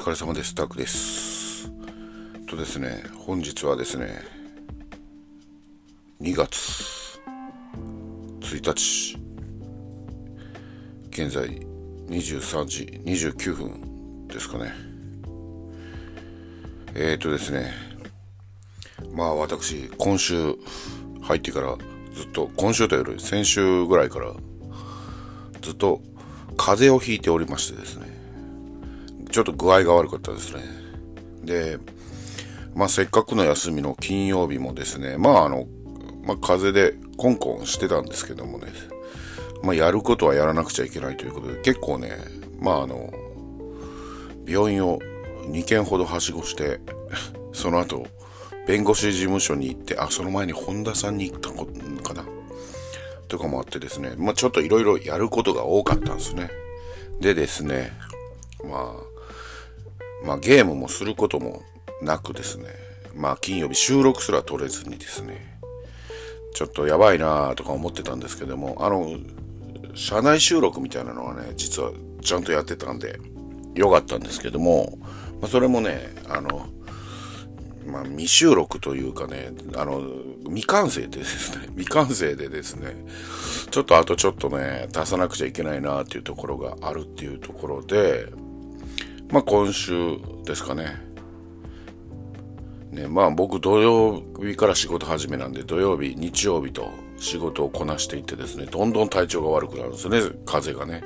疲れ様です。タクです。とですね、本日はですね、2月1日、現在23時29分ですかね。えーとですね、まあ私、今週入ってからずっと、今週というより先週ぐらいからずっと風邪をひいておりましてですね、ちょっと具合が悪かったですね。で、まあせっかくの休みの金曜日もですね、まああの、まあ風邪でコンコンしてたんですけどもね、まあやることはやらなくちゃいけないということで、結構ね、まああの、病院を2軒ほどはしごして、その後、弁護士事務所に行って、あ、その前に本田さんに行ったことかなとかもあってですね、まあちょっといろいろやることが多かったんですね。でですね、まあ、まあゲームもすることもなくですね、まあ金曜日収録すら取れずにですね、ちょっとやばいなとか思ってたんですけども、あの、社内収録みたいなのはね、実はちゃんとやってたんで、よかったんですけども、まあそれもね、あの、まあ未収録というかね、あの、未完成でですね、未完成でですね、ちょっとあとちょっとね、足さなくちゃいけないなっていうところがあるっていうところで、まあ今週ですかね。ね、まあ僕土曜日から仕事始めなんで土曜日、日曜日と仕事をこなしていってですね、どんどん体調が悪くなるんですね、風がね。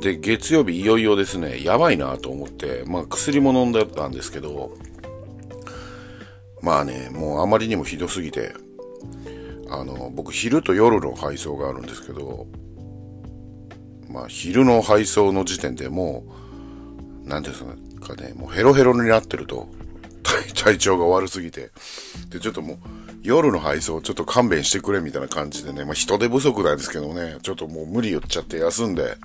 で、月曜日いよいよですね、やばいなと思って、まあ薬も飲んでたんですけど、まあね、もうあまりにもひどすぎて、あの、僕昼と夜の配送があるんですけど、まあ昼の配送の時点でもう、なんていうんですかね、もうヘロヘロになってると、体調が悪すぎて。で、ちょっともう、夜の配送ちょっと勘弁してくれみたいな感じでね、まあ人手不足なんですけどね、ちょっともう無理言っちゃって休んで、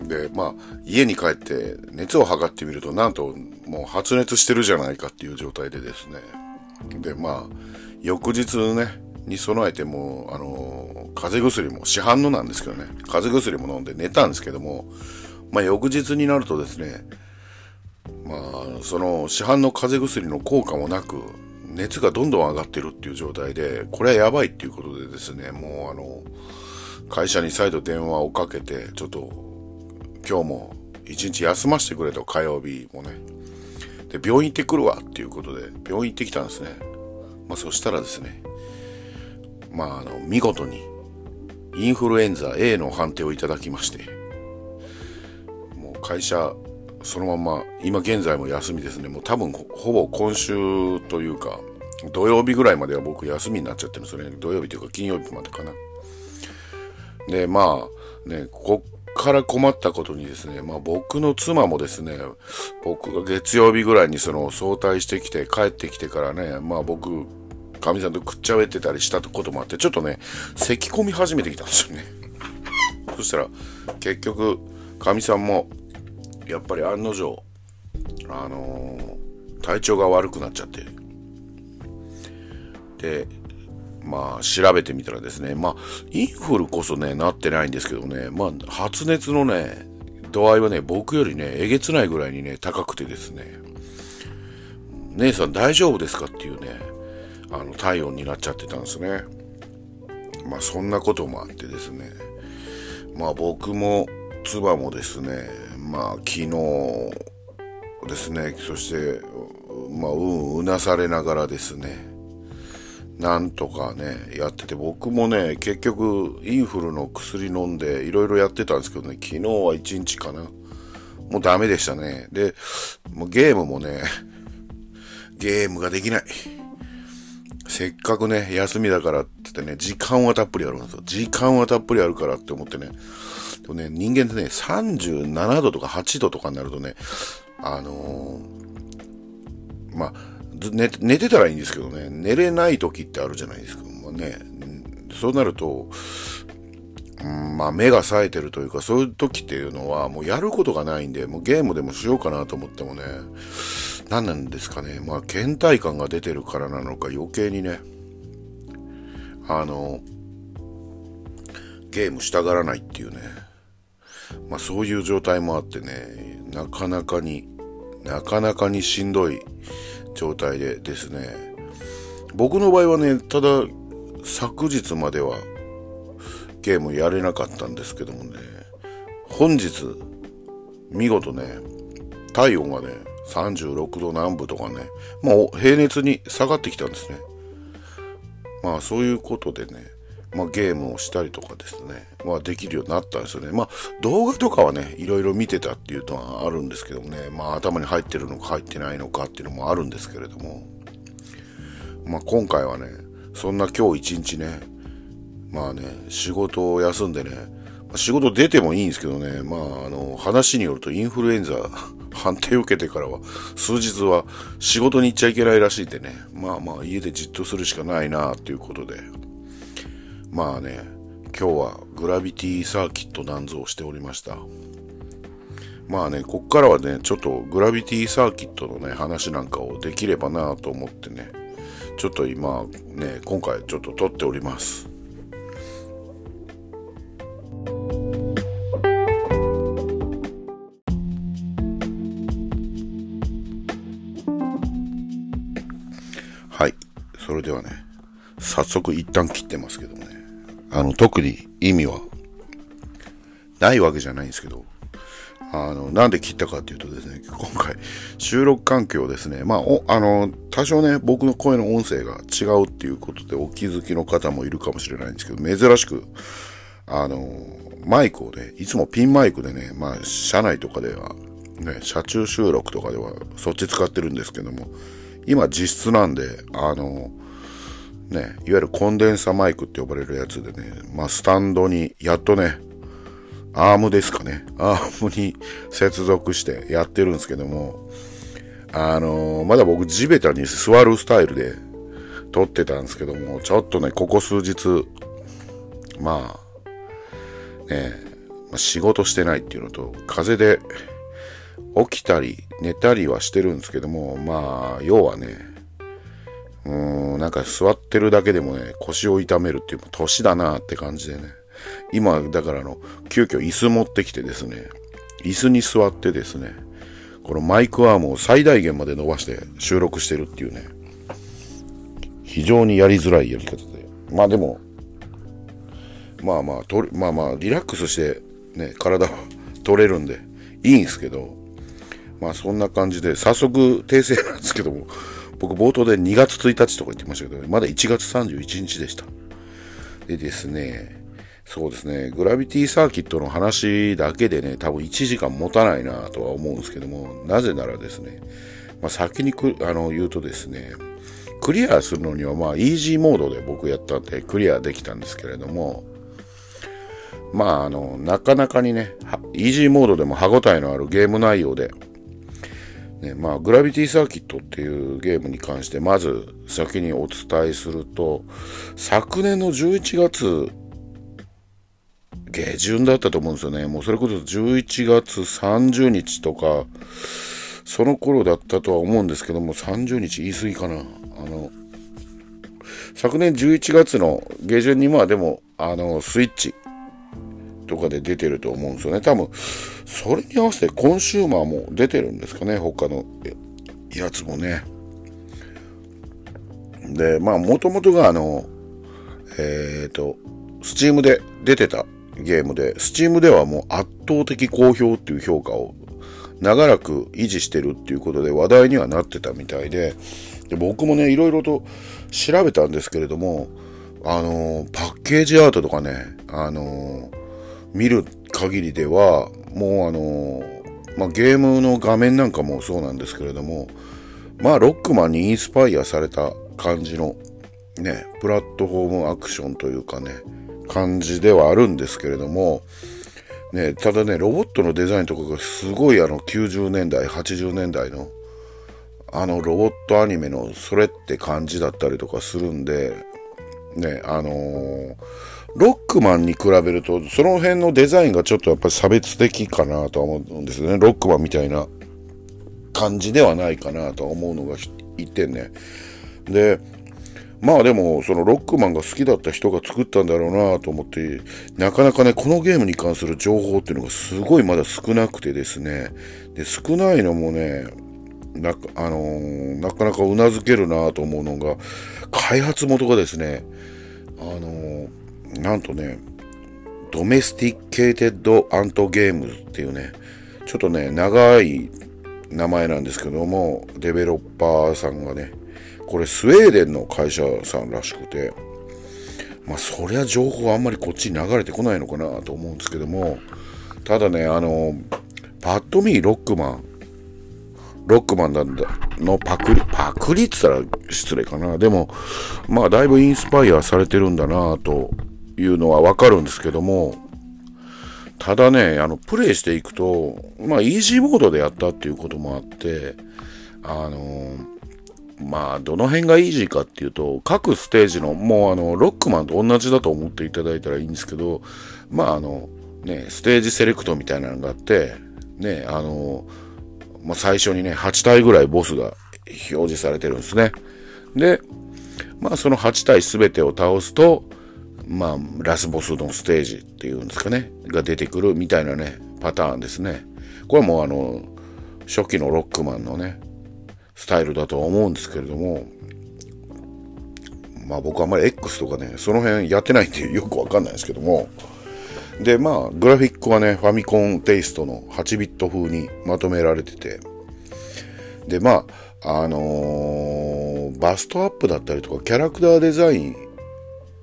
で、まあ、家に帰って熱を測ってみると、なんともう発熱してるじゃないかっていう状態でですね。で、まあ、翌日ね、に備えても、あの風邪薬も市販のなんですけどね、風邪薬も飲んで寝たんですけども、まあ翌日になるとですね、まあ、その市販の風邪薬の効果もなく、熱がどんどん上がってるっていう状態で、これはやばいっていうことでですね、もうあの、会社に再度電話をかけて、ちょっと、今日も一日休ませてくれと、火曜日もね。で、病院行ってくるわっていうことで、病院行ってきたんですね。まあそしたらですね、まああの、見事に、インフルエンザ A の判定をいただきまして、会社、そのまま、今現在も休みですね。もう多分ほぼ今週というか、土曜日ぐらいまでは僕休みになっちゃってるんですよね。土曜日というか金曜日までかな。で、まあ、ね、こっから困ったことにですね、まあ僕の妻もですね、僕が月曜日ぐらいにその早退してきて帰ってきてからね、まあ僕、かみさんとくっちゃべってたりしたこともあって、ちょっとね、咳込み始めてきたんですよね。そしたら、結局、かみさんも、やっぱり案の定、あのー体調が悪くなっちゃって。で、まあ、調べてみたらですね、まあ、インフルこそね、なってないんですけどね、まあ、発熱のね、度合いはね、僕よりね、えげつないぐらいにね、高くてですね、姉さん大丈夫ですかっていうね、あの、体温になっちゃってたんですね。まあ、そんなこともあってですね、まあ、僕も、妻もですね、まあ、昨日ですね、そして、まあ、うん、うなされながらですね、なんとかね、やってて、僕もね、結局、インフルの薬飲んで、いろいろやってたんですけどね、昨日は1日かな。もうダメでしたね。で、もうゲームもね、ゲームができない。せっかくね、休みだからって言ってね、時間はたっぷりあるんですよ。時間はたっぷりあるからって思ってね。でもね、人間ってね、37度とか8度とかになるとね、あのーまあ、寝寝てたらいいんですけどね、寝れない時ってあるじゃないですか。まあね、そうなると、うんまあ目が冴えてるというか、そういう時っていうのはもうやることがないんで、もうゲームでもしようかなと思ってもね、何なんですかね、まあ倦怠感が出てるからなのか余計にね、あの、ゲームしたがらないっていうね、まあそういう状態もあってね、なかなかになかなかにしんどい状態でですね、僕の場合はね、ただ、昨日まではゲームやれなかったんですけどもね、本日、見事ね、体温がね、36度南部とかね、もう平熱に下がってきたんですね。まあそういうことでね、まあ、ゲームをしたりとかですね、まあ、できるようになったんですよね。まあ、動画とかはね、いろいろ見てたっていうのはあるんですけどもね、まあ、頭に入ってるのか入ってないのかっていうのもあるんですけれども、まあ、今回はね、そんな今日一日ね、まあね、仕事を休んでね、仕事出てもいいんですけどね、まあ、あの、話によるとインフルエンザ 判定を受けてからは、数日は仕事に行っちゃいけないらしいんでね、まあまあ、家でじっとするしかないなっていうことで、まあね、今日はグラビティサーキットなんぞをしておりました。まあね、こっからはね、ちょっとグラビティサーキットのね、話なんかをできればなと思ってね、ちょっと今ね、今回ちょっと撮っております。はい。それではね、早速一旦切ってますけども。あの、特に意味はないわけじゃないんですけど、あの、なんで切ったかっていうとですね、今回、収録環境ですね、まあ、お、あの、多少ね、僕の声の音声が違うっていうことでお気づきの方もいるかもしれないんですけど、珍しく、あの、マイクをね、いつもピンマイクでね、まあ、車内とかでは、ね、車中収録とかではそっち使ってるんですけども、今実質なんで、あの、ね、いわゆるコンデンサマイクって呼ばれるやつでね、まあ、スタンドに、やっとね、アームですかね、アームに接続してやってるんですけども、あのー、まだ僕地べたに座るスタイルで撮ってたんですけども、ちょっとね、ここ数日、まあ、ね、まあ、仕事してないっていうのと、風で起きたり寝たりはしてるんですけども、まあ、要はね、うーん、なんか座ってるだけでもね、腰を痛めるっていう、年だなって感じでね。今、だからあの、急遽椅子持ってきてですね、椅子に座ってですね、このマイクアームを最大限まで伸ばして収録してるっていうね、非常にやりづらいやり方で。まあでも、まあまあ、とまあまあ、リラックスしてね、体は取れるんで、いいんすけど、まあそんな感じで、早速訂正なんですけども、僕冒頭で2月1日とか言ってましたけど、まだ1月31日でした。でですね、そうですね、グラビティサーキットの話だけでね、多分1時間持たないなとは思うんですけども、なぜならですね、まあ、先にくあの言うとですね、クリアするのにはまあ、イージーモードで僕やったんで、クリアできたんですけれども、まあ、あの、なかなかにね、イージーモードでも歯応えのあるゲーム内容で、ね、まあ、グラビティサーキットっていうゲームに関して、まず先にお伝えすると、昨年の11月下旬だったと思うんですよね。もうそれこそ11月30日とか、その頃だったとは思うんですけども、30日言い過ぎかな。あの、昨年11月の下旬にまあでも、あの、スイッチとかで出てると思うんですよね。多分、それに合わせてコンシューマーも出てるんですかね、他のやつもね。で、まあ、もともとがあの、えっ、ー、と、スチームで出てたゲームで、スチームではもう圧倒的好評っていう評価を長らく維持してるっていうことで話題にはなってたみたいで、で僕もね、いろいろと調べたんですけれども、あのパッケージアートとかね、あの見る限りでは、もうあのまあ、ゲームの画面なんかもそうなんですけれども、まあ、ロックマンにインスパイアされた感じの、ね、プラットフォームアクションというかね、感じではあるんですけれども、ね、ただね、ロボットのデザインとかがすごいあの90年代、80年代のあのロボットアニメのそれって感じだったりとかするんで、ね、あのー、ロックマンに比べると、その辺のデザインがちょっとやっぱり差別的かなとは思うんですよね。ロックマンみたいな感じではないかなと思うのが一点ね。で、まあでも、そのロックマンが好きだった人が作ったんだろうなと思って、なかなかね、このゲームに関する情報っていうのがすごいまだ少なくてですね。で、少ないのもね、な、あのー、なかなかうなずけるなと思うのが、開発元がですね、あのー、なんとね、 Domesticated Ant Games っていうね、ちょっとね、長い名前なんですけども、デベロッパーさんがね、これスウェーデンの会社さんらしくて、まあそりゃ情報あんまりこっちに流れてこないのかなと思うんですけども、ただね、あの、パッと見ロックマン、ロックマンなんだのパクリ、パクリって言ったら失礼かな。でも、まあだいぶインスパイアされてるんだなというのはわかるんですけども、ただね、あの、プレイしていくと、まあ、イージーモードでやったっていうこともあって、あのまあ、どの辺がイージーかっていうと、各ステージの、もうあの、ロックマンと同じだと思っていただいたらいいんですけど、まあ、あの、ね、ステージセレクトみたいなのがあって、ね、あの、まあ、最初にね、8体ぐらいボスが表示されてるんですね。で、まあ、その8体全てを倒すと、まあ、ラスボスのステージっていうんですかね、が出てくるみたいなね、パターンですね。これもあの、初期のロックマンのね、スタイルだとは思うんですけれども、まあ僕あんまり X とかね、その辺やってないんで よくわかんないですけども、で、まあ、グラフィックはね、ファミコンテイストの8ビット風にまとめられてて、で、まあ、あのー、バストアップだったりとか、キャラクターデザイン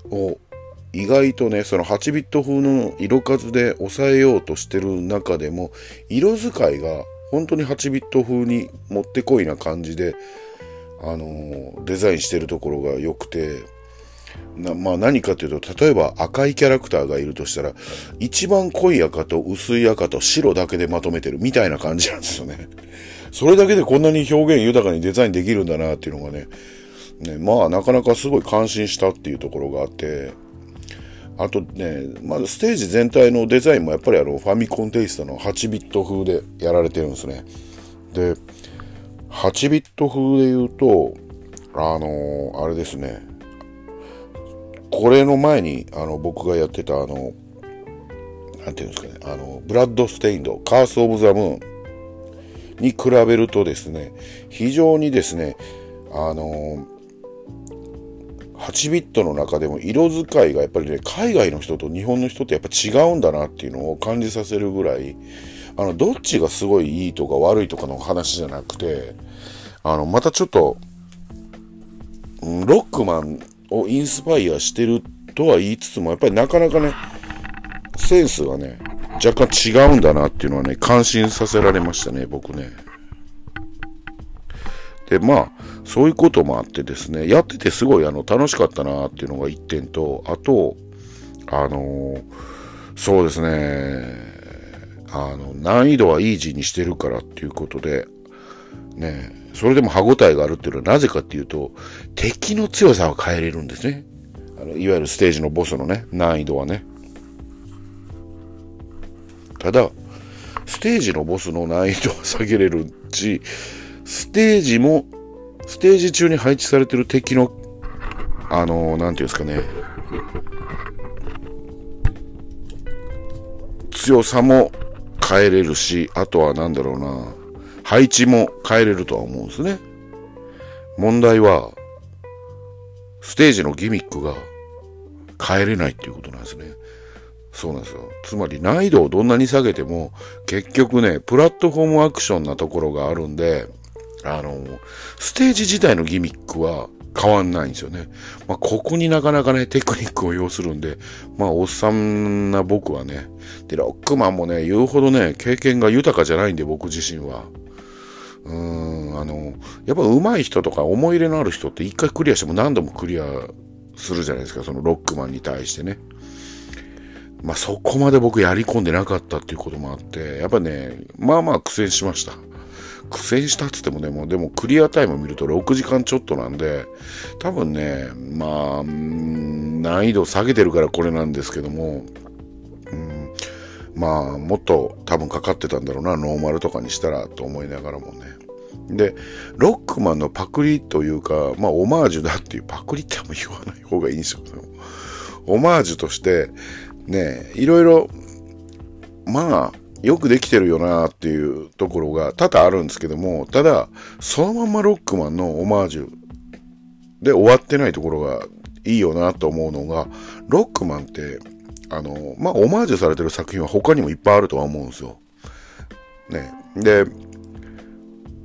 を意外とね、その8ビット風の色数で抑えようとしてる中でも、色使いが本当に8ビット風にもってこいな感じで、あの、デザインしてるところが良くて、なまあ何かというと、例えば赤いキャラクターがいるとしたら、一番濃い赤と薄い赤と白だけでまとめてるみたいな感じなんですよね。それだけでこんなに表現豊かにデザインできるんだなっていうのがね、ね、まあなかなかすごい感心したっていうところがあって、あとね、まずステージ全体のデザインもやっぱりあのファミコンテイストの8ビット風でやられてるんですね。で、8ビット風で言うと、あのー、あれですね。これの前にあの僕がやってたあの、なんていうんですかね、あの、ブラッドステインド、カース・オブ・ザ・ムーンに比べるとですね、非常にですね、あの8ビットの中でも色使いがやっぱりね、海外の人と日本の人ってやっぱ違うんだなっていうのを感じさせるぐらい、あの、どっちがすごいいいとか悪いとかの話じゃなくて、あの、またちょっと、ロックマンをインスパイアしてるとは言いつつも、やっぱりなかなかね、センスがね、若干違うんだなっていうのはね、感心させられましたね、僕ね。で、まあ、そういうこともあってですね、やっててすごいあの楽しかったなっていうのが一点と、あと、あの、そうですね、あの、難易度はイージーにしてるからっていうことで、ね、それでも歯応えがあるっていうのはなぜかっていうと、敵の強さは変えれるんですね。あのいわゆるステージのボスのね、難易度はね。ただ、ステージのボスの難易度は下げれるし、ステージも、ステージ中に配置されてる敵の、あのー、なんていうんですかね、強さも変えれるし、あとはなんだろうな、配置も変えれるとは思うんですね。問題は、ステージのギミックが変えれないっていうことなんですね。そうなんですよ。つまり難易度をどんなに下げても、結局ね、プラットフォームアクションなところがあるんで、あの、ステージ自体のギミックは変わんないんですよね。まあ、ここになかなかね、テクニックを要するんで、まあ、おっさんな僕はね、で、ロックマンもね、言うほどね、経験が豊かじゃないんで、僕自身は。うーん、あの、やっぱ上手い人とか思い入れのある人って一回クリアしても何度もクリアするじゃないですか、そのロックマンに対してね。まあそこまで僕やり込んでなかったっていうこともあって、やっぱね、まあまあ苦戦しました。苦戦したっつってもね、もうでもクリアタイム見ると6時間ちょっとなんで、多分ね、まあ、難易度下げてるからこれなんですけども、うん、まあ、もっと多分かかってたんだろうな、ノーマルとかにしたらと思いながらもね。で、ロックマンのパクリというか、まあ、オマージュだっていう、パクリってあんま言わない方がいいんですよ。オマージュとして、ね、いろいろ、まあ、よくできてるよなっていうところが多々あるんですけども、ただ、そのままロックマンのオマージュで終わってないところがいいよなと思うのが、ロックマンって、あの、まあ、オマージュされてる作品は他にもいっぱいあるとは思うんですよ。ね。で、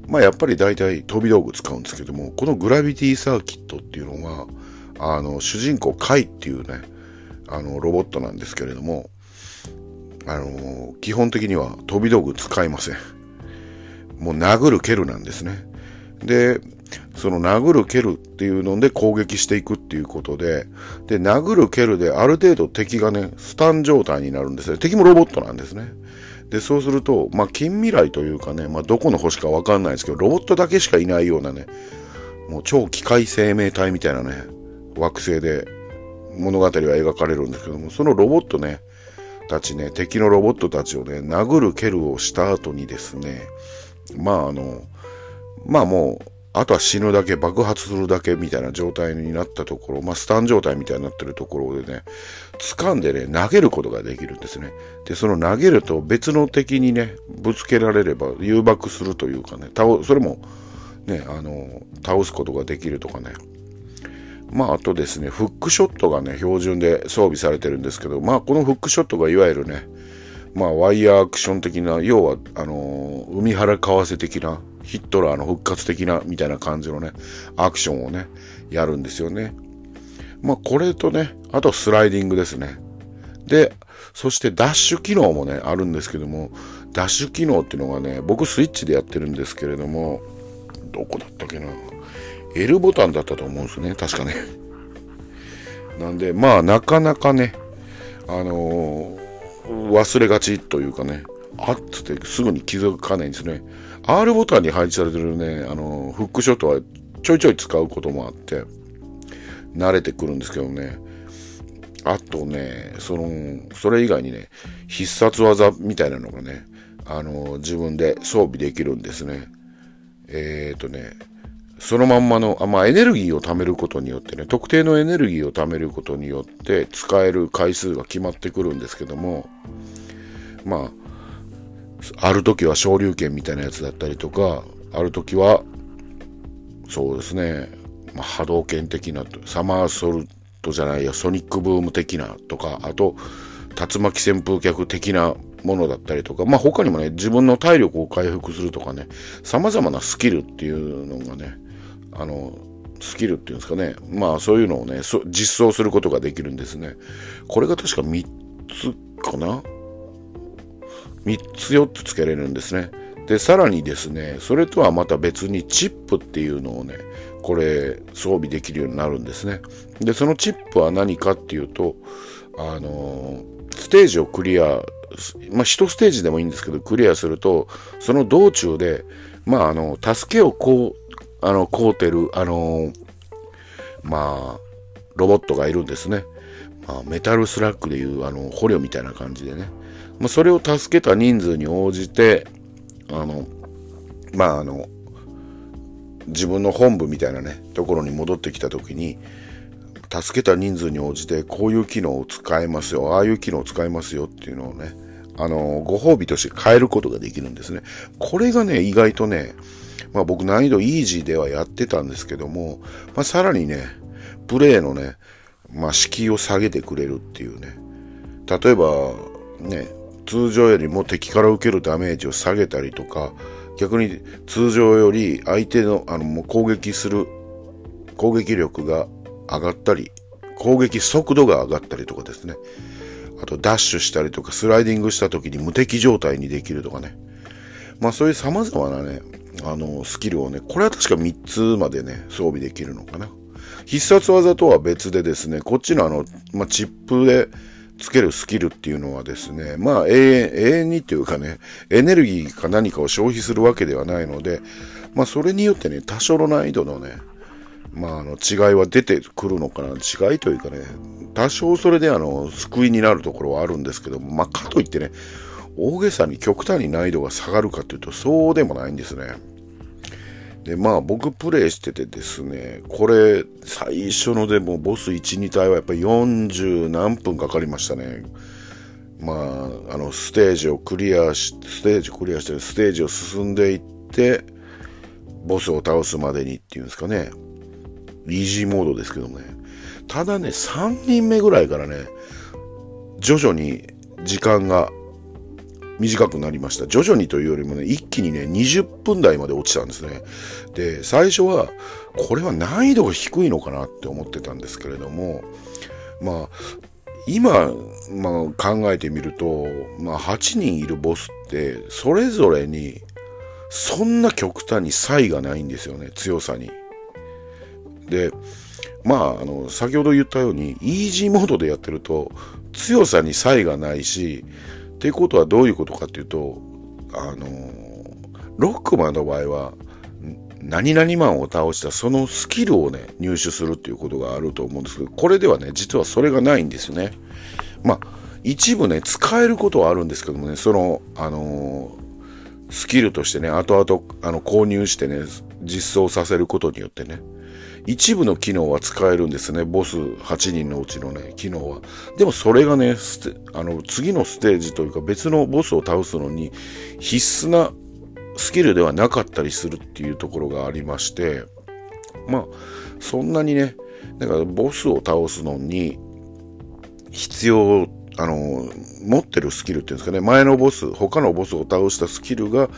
まあ、やっぱり大体飛び道具使うんですけども、このグラビティサーキットっていうのが、あの、主人公カイっていうね、あの、ロボットなんですけれども、あの、基本的には飛び道具使いません。もう殴る蹴るなんですね。で、その殴る蹴るっていうので攻撃していくっていうことで、で、殴る蹴るである程度敵がね、スタン状態になるんですね。敵もロボットなんですね。で、そうすると、まあ、近未来というかね、まあ、どこの星かわかんないですけど、ロボットだけしかいないようなね、もう超機械生命体みたいなね、惑星で物語は描かれるんですけども、そのロボットね、たちね、敵のロボットたちをね、殴る蹴るをした後にですね、まああの、まあもう、あとは死ぬだけ、爆発するだけみたいな状態になったところ、まあスタン状態みたいになってるところでね、掴んでね、投げることができるんですね。で、その投げると別の敵にね、ぶつけられれば誘爆するというかね、倒それもね、あの、倒すことができるとかね、まあ、あとですね、フックショットがね、標準で装備されてるんですけど、まあ、このフックショットがいわゆるね、まあ、ワイヤーアクション的な、要は、あのー、海原為替的な、ヒットラーの復活的な、みたいな感じのね、アクションをね、やるんですよね。まあ、これとね、あとスライディングですね。で、そしてダッシュ機能もね、あるんですけども、ダッシュ機能っていうのがね、僕スイッチでやってるんですけれども、どこだったっけな。L ボタンだったと思うんですね。確かね。なんで、まあ、なかなかね、あのー、忘れがちというかね、あっつってすぐに気づかないんですね。R ボタンに配置されてるね、あのー、フックショットはちょいちょい使うこともあって、慣れてくるんですけどね。あとね、その、それ以外にね、必殺技みたいなのがね、あのー、自分で装備できるんですね。えっ、とね、そのまんまの、あまあ、エネルギーを貯めることによってね、特定のエネルギーを貯めることによって使える回数が決まってくるんですけども、まあ、ある時は昇竜拳みたいなやつだったりとか、ある時は、そうですね、まあ、波動拳的な、サマーソルトじゃないや、ソニックブーム的なとか、あと、竜巻旋風脚的なものだったりとか、まあ他にもね、自分の体力を回復するとかね、様々なスキルっていうのがね、あの、スキルっていうんですかね。まあそういうのをね、実装することができるんですね。これが確か3つかな ?3 つ4つつけれるんですね。で、さらにですね、それとはまた別にチップっていうのをね、これ装備できるようになるんですね。で、そのチップは何かっていうと、あのステージをクリア、まあ1ステージでもいいんですけど、クリアすると、その道中で、まああの、助けをこう、あの、コーテル、あのまあ、ロボットがいるんですね。まあ、メタルスラックでいう、あの、捕虜みたいな感じでね。まあ、それを助けた人数に応じて、あの、まあ、あの、自分の本部みたいなね、ところに戻ってきた時に、助けた人数に応じて、こういう機能を使えますよ、ああいう機能を使えますよっていうのをね、あの、ご褒美として変えることができるんですね。これがね、意外とね、まあ僕難易度イージーではやってたんですけども、まあさらにね、プレイのね、まあ敷居を下げてくれるっていうね。例えば、ね、通常よりも敵から受けるダメージを下げたりとか、逆に通常より相手のあのもう攻撃する攻撃力が上がったり、攻撃速度が上がったりとかですね。あとダッシュしたりとかスライディングした時に無敵状態にできるとかね。まあそういう様々なね、あの、スキルをね、これは確か3つまでね、装備できるのかな。必殺技とは別でですね、こっちのあの、まあ、チップでつけるスキルっていうのはですね、まあ永遠、永遠にっていうかね、エネルギーか何かを消費するわけではないので、まあそれによってね、多少の難易度のね、まああの違いは出てくるのかな、違いというかね、多少それであの、救いになるところはあるんですけども、まあかといってね、大げさに極端に難易度が下がるかというとそうでもないんですね。で、まあ僕プレイしててですね、これ最初のでもボス1、2体はやっぱり40何分かかりましたね。まあ、あの、ステージをクリアし、ステージクリアして、ステージを進んでいって、ボスを倒すまでにっていうんですかね。イージーモードですけどもね。ただね、3人目ぐらいからね、徐々に時間が短くなりました。徐々にというよりもね、一気にね、20分台まで落ちたんですね。で、最初は、これは難易度が低いのかなって思ってたんですけれども、まあ、今、まあ、考えてみると、まあ、8人いるボスって、それぞれに、そんな極端に差異がないんですよね、強さに。で、まあ、あの、先ほど言ったように、イージーモードでやってると、強さに差異がないし、ていうことはどういうことかっていうと、あの、ロックマンの場合は、何々マンを倒したそのスキルをね、入手するっていうことがあると思うんですけど、これではね、実はそれがないんですよね。まあ、一部ね、使えることはあるんですけどもね、その、あの、スキルとしてね、後々、あの、購入してね、実装させることによってね、一部の機能は使えるんですね。ボス8人のうちのね、機能は。でもそれがね、あの、次のステージというか別のボスを倒すのに必須なスキルではなかったりするっていうところがありまして、まあ、そんなにね、だからボスを倒すのに必要、あの、持ってるスキルっていうんですかね、前のボス、他のボスを倒したスキルが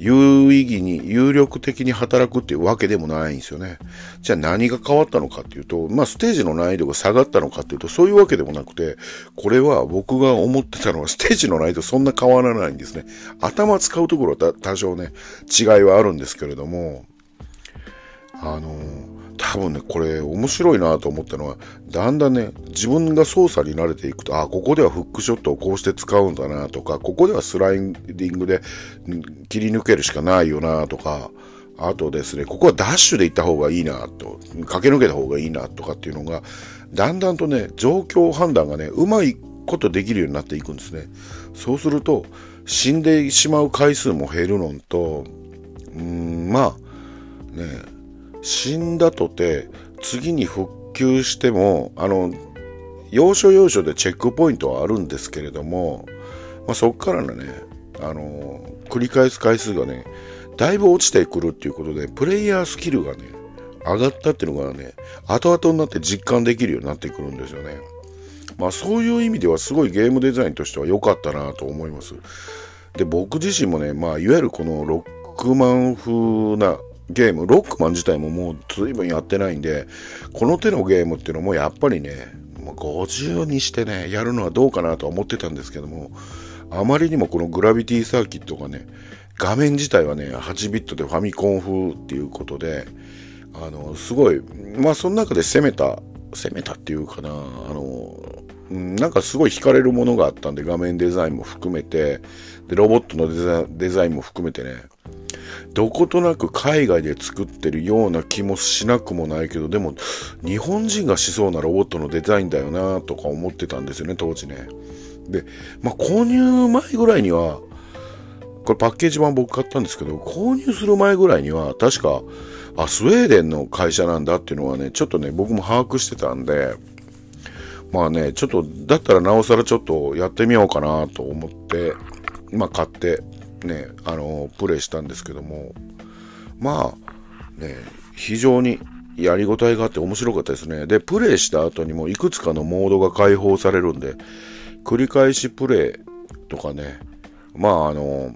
有意義に、有力的に働くっていうわけでもないんですよね。じゃあ何が変わったのかっていうと、まあステージの難易度が下がったのかっていうと、そういうわけでもなくて、これは僕が思ってたのはステージの難易度そんな変わらないんですね。頭使うところは多少ね、違いはあるんですけれども、あのー多分ね、これ面白いなと思ったのは、だんだんね、自分が操作に慣れていくと、あ、ここではフックショットをこうして使うんだなとか、ここではスライディングで切り抜けるしかないよなとか、あとですね、ここはダッシュで行った方がいいなと、駆け抜けた方がいいなとかっていうのが、だんだんとね、状況判断がね、うまいことできるようになっていくんですね。そうすると、死んでしまう回数も減るのと、うーん、まあ、ね、死んだとて次に復旧してもあの要所要所でチェックポイントはあるんですけれども、まあ、そこからのねあの繰り返す回数がねだいぶ落ちてくるっていうことでプレイヤースキルがね上がったっていうのがね後々になって実感できるようになってくるんですよね。まあそういう意味ではすごいゲームデザインとしては良かったなと思います。で僕自身もねまあいわゆるこのロックマン風なゲーム、ロックマン自体ももう随分やってないんで、この手のゲームっていうのもやっぱりね、もう50にしてね、やるのはどうかなとは思ってたんですけども、あまりにもこのグラビティサーキットがね、画面自体はね、8ビットでファミコン風っていうことで、あの、すごい、まあその中で攻めた、攻めたっていうかな、あの、なんかすごい惹かれるものがあったんで、画面デザインも含めて、で、ロボットのデザインも含めてね、どことなく海外で作ってるような気もしなくもないけど、でも日本人がしそうなロボットのデザインだよなとか思ってたんですよね、当時ね。で、まあ購入前ぐらいには、これパッケージ版僕買ったんですけど、購入する前ぐらいには確か、あ、スウェーデンの会社なんだっていうのはね、ちょっとね、僕も把握してたんで、まあね、ちょっと、だったらなおさらちょっとやってみようかなと思って、まあ買ってね、あの、プレイしたんですけども、まあ、ね、非常にやりごたえがあって面白かったですね。で、プレイした後にもいくつかのモードが解放されるんで、繰り返しプレイとかね、まああの、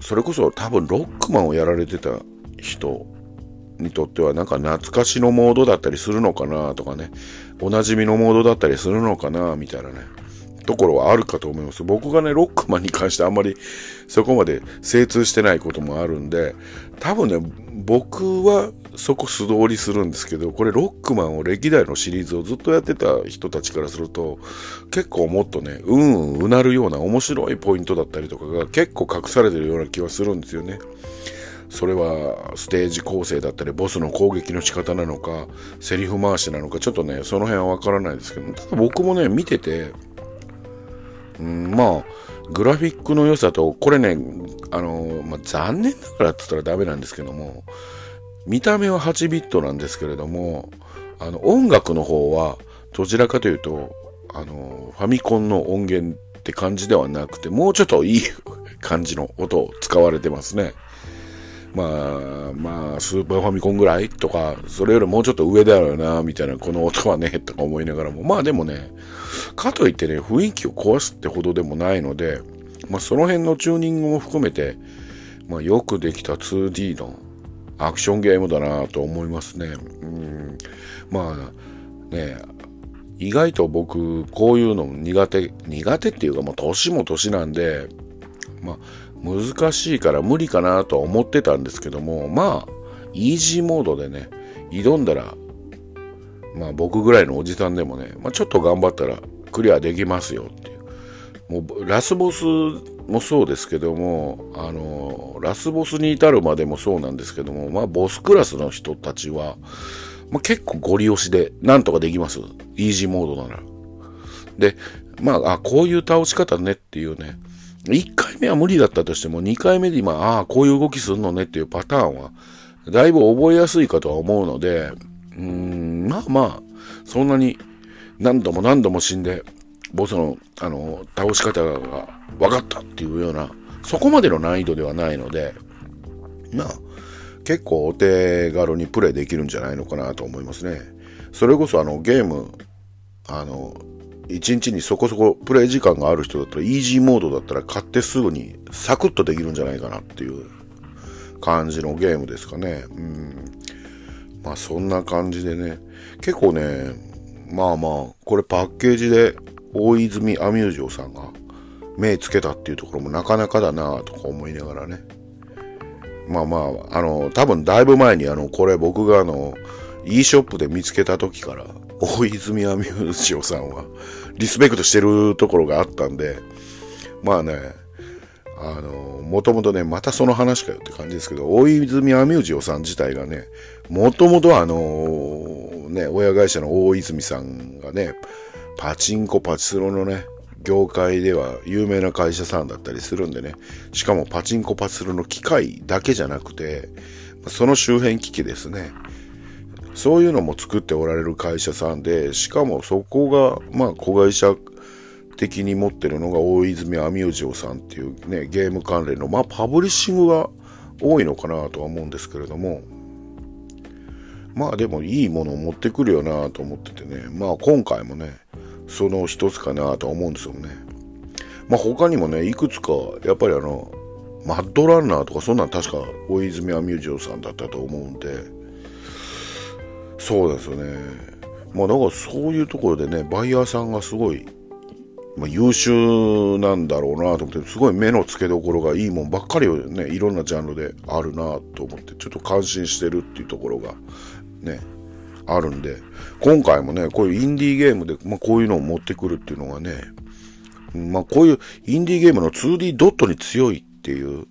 それこそ多分ロックマンをやられてた人にとってはなんか懐かしのモードだったりするのかなとかね、おなじみのモードだったりするのかなみたいなね。ところはあるかと思います。僕がね、ロックマンに関してあんまりそこまで精通してないこともあるんで、多分ね、僕はそこ素通りするんですけど、これロックマンを歴代のシリーズをずっとやってた人たちからすると、結構もっとね、うんうんうなるような面白いポイントだったりとかが結構隠されてるような気はするんですよね。それはステージ構成だったり、ボスの攻撃の仕方なのか、セリフ回しなのか、ちょっとね、その辺はわからないですけど、ただ僕もね、見てて、うん、まあ、グラフィックの良さと、これね、あの、まあ、残念ながらって言ったらダメなんですけども、見た目は8ビットなんですけれども、あの、音楽の方は、どちらかというと、あの、ファミコンの音源って感じではなくて、もうちょっといい感じの音を使われてますね。まあ、まあ、スーパーファミコンぐらいとか、それよりもうちょっと上だよな、みたいな、この音はね、とか思いながらも、まあでもね、かといってね、雰囲気を壊すってほどでもないので、まあその辺のチューニングも含めて、まあよくできた 2D のアクションゲームだなと思いますね。うん、まあね、意外と僕、こういうの苦手、苦手っていうかもう年も年なんで、まあ難しいから無理かなとは思ってたんですけども、まあ、イージーモードでね、挑んだら、まあ僕ぐらいのおじさんでもね、まあちょっと頑張ったらクリアできますよっていう。もうラスボスもそうですけども、あの、ラスボスに至るまでもそうなんですけども、まあボスクラスの人たちは、まあ、結構ゴリ押しでなんとかできます。イージーモードなら。で、まあ、あ、こういう倒し方ねっていうね、1回目は無理だったとしても、2回目で今、ああ、こういう動きするのねっていうパターンは、だいぶ覚えやすいかとは思うので、うーん、まあまあ、そんなに何度も何度も死んで、ボスの、あの、倒し方が分かったっていうような、そこまでの難易度ではないので、まあ、結構お手軽にプレイできるんじゃないのかなと思いますね。それこそあのゲーム、あの、1日にそこそこプレイ時間がある人だったら、イージーモードだったら買ってすぐにサクッとできるんじゃないかなっていう感じのゲームですかね。うん。まあそんな感じでね、結構ね、まあまあ、これパッケージで大泉アミュージョさんが目つけたっていうところもなかなかだなとか思いながらね。まあまあ、あの、多分だいぶ前にあの、これ僕があの、e ショップで見つけた時から、大泉アミュージオさんは、リスペクトしてるところがあったんで、まあね、あの、もともとね、またその話かよって感じですけど、大泉アミュージオさん自体がね、もともとあの、ね、親会社の大泉さんがね、パチンコパチスロのね、業界では有名な会社さんだったりするんでね、しかもパチンコパチスロの機械だけじゃなくて、その周辺機器ですね。そういうのも作っておられる会社さんで、しかもそこが、まあ、子会社的に持ってるのが大泉アミュージオさんっていうね、ゲーム関連の、まあ、パブリッシングが多いのかなとは思うんですけれども、まあでもいいものを持ってくるよなと思っててね、まあ今回もね、その一つかなと思うんですよね。まあ他にもね、いくつか、やっぱりあの、マッドランナーとかそんなん確か大泉アミュージオさんだったと思うんで、そうですよね。まあだからそういうところでね、バイヤーさんがすごい、まあ、優秀なんだろうなと思って、すごい目の付けどころがいいもんばっかりをね、いろんなジャンルであるなと思って、ちょっと感心してるっていうところがね、あるんで、今回もね、こういうインディーゲームで、まあ、こういうのを持ってくるっていうのがね、まあ、こういうインディーゲームの 2D ドットに強いっていう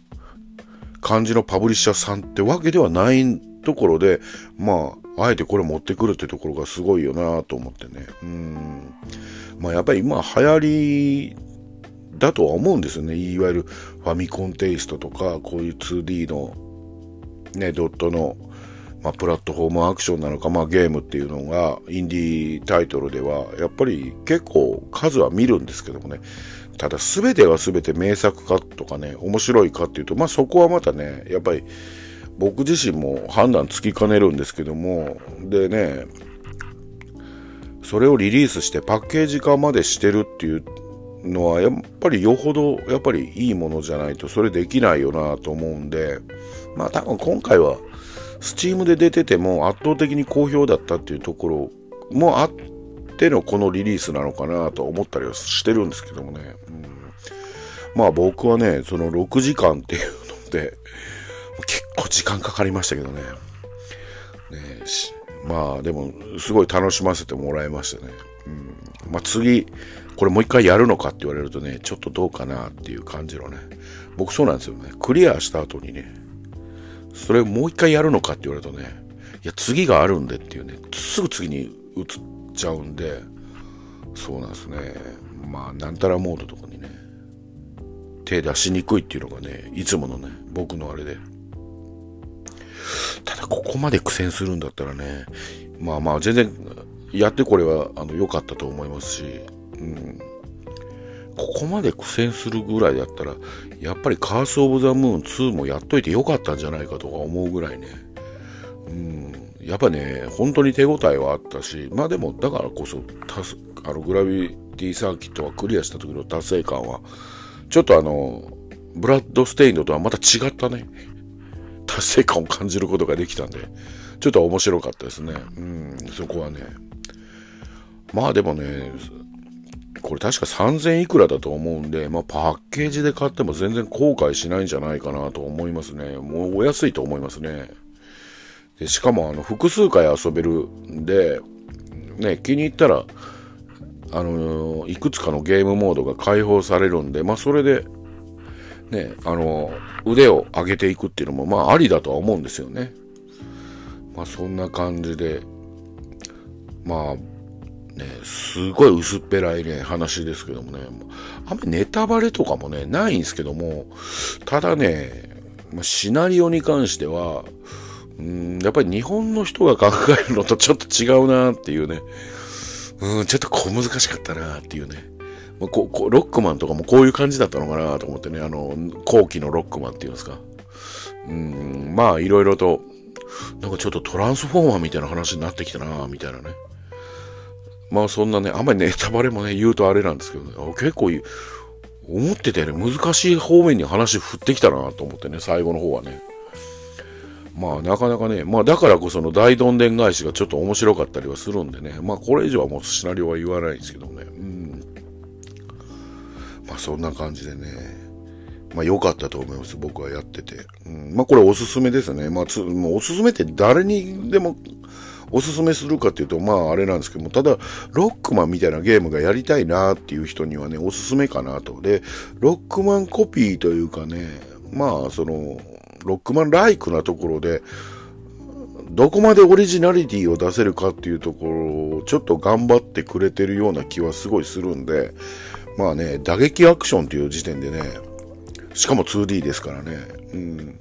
感じのパブリッシャーさんってわけではないところで、まあ、あえてこれ持ってくるってところがすごいよなと思ってね。うん。まあ、やっぱり今流行りだとは思うんですよね。いわゆるファミコンテイストとか、こういう 2D のね、ドットのまあ、プラットフォームアクションなのか、まあ、ゲームっていうのが、インディータイトルでは、やっぱり結構数は見るんですけどもね、ただ全ては全て名作かとかね、面白いかっていうと、まあそこはまたね、やっぱり僕自身も判断つきかねるんですけども、でね、それをリリースしてパッケージ化までしてるっていうのは、やっぱりよほど、やっぱりいいものじゃないとそれできないよなと思うんで、まあ多分今回は、スチームで出てても圧倒的に好評だったっていうところもあってのこのリリースなのかなと思ったりはしてるんですけどもね。うん、まあ僕はね、その6時間っていうので、結構時間かかりましたけどね。ねまあでも、すごい楽しませてもらいましたね。うん、まあ次、これもう一回やるのかって言われるとね、ちょっとどうかなっていう感じのね。僕そうなんですよね。クリアした後にね、それもう一回やるのかって言われるとね、いや、次があるんでっていうね、すぐ次に移っちゃうんで、そうなんですね。まあ、なんたらモードとかにね、手出しにくいっていうのがね、いつものね、僕のあれで。ただ、ここまで苦戦するんだったらね、まあまあ、全然、やってこれは、あの、良かったと思いますし、うん。ここまで苦戦するぐらいだったら、やっぱりカース・オブ・ザ・ムーン2もやっといてよかったんじゃないかとか思うぐらいね。うん、やっぱね、本当に手応えはあったし、まあでも、だからこそ、あのグラビティサーキットはクリアした時の達成感は、ちょっとあの、ブラッドステインドとはまた違ったね、達成感を感じることができたんで、ちょっと面白かったですね。うん、そこはね。まあでもね、これ確か3000いくらだと思うんで、まあパッケージで買っても全然後悔しないんじゃないかなと思いますね。もうお安いと思いますね。でしかもあの複数回遊べるんで、ね、気に入ったら、あのいくつかのゲームモードが解放されるんで、まあそれで、ね、あの腕を上げていくっていうのも、まあありだとは思うんですよね。まあそんな感じで、まあ、ね、すごい薄っぺらいね、話ですけどもね、あんまりネタバレとかもね、ないんですけども、ただね、シナリオに関しては、うん、やっぱり日本の人が考えるのとちょっと違うなっていうね。うん、ちょっと小難しかったなっていうね。まあ、ここロックマンとかもこういう感じだったのかなと思ってね、あの、後期のロックマンっていうんですか。うん、まあいろいろと、なんかちょっとトランスフォーマーみたいな話になってきたなみたいなね。まあそんなね、あんまりネタバレもね、言うとあれなんですけどね、結構思ってたよね、難しい方面に話振ってきたなと思ってね、最後の方はね。まあなかなかね、まあだからこその大どんでん返しがちょっと面白かったりはするんでね、まあこれ以上はもうシナリオは言わないんですけどね、うん。まあそんな感じでね、まあ良かったと思います、僕はやってて。うん、まあこれおすすめですね。まあつ、もうおすすめって誰にでもおすすめするかっていうと、まああれなんですけども、ただ、ロックマンみたいなゲームがやりたいなっていう人にはね、おすすめかなと。で、ロックマンコピーというかね、まあその、ロックマンライクなところで、どこまでオリジナリティを出せるかっていうところをちょっと頑張ってくれてるような気はすごいするんで、まあね、打撃アクションっていう時点でね、しかも 2D ですからね、うん。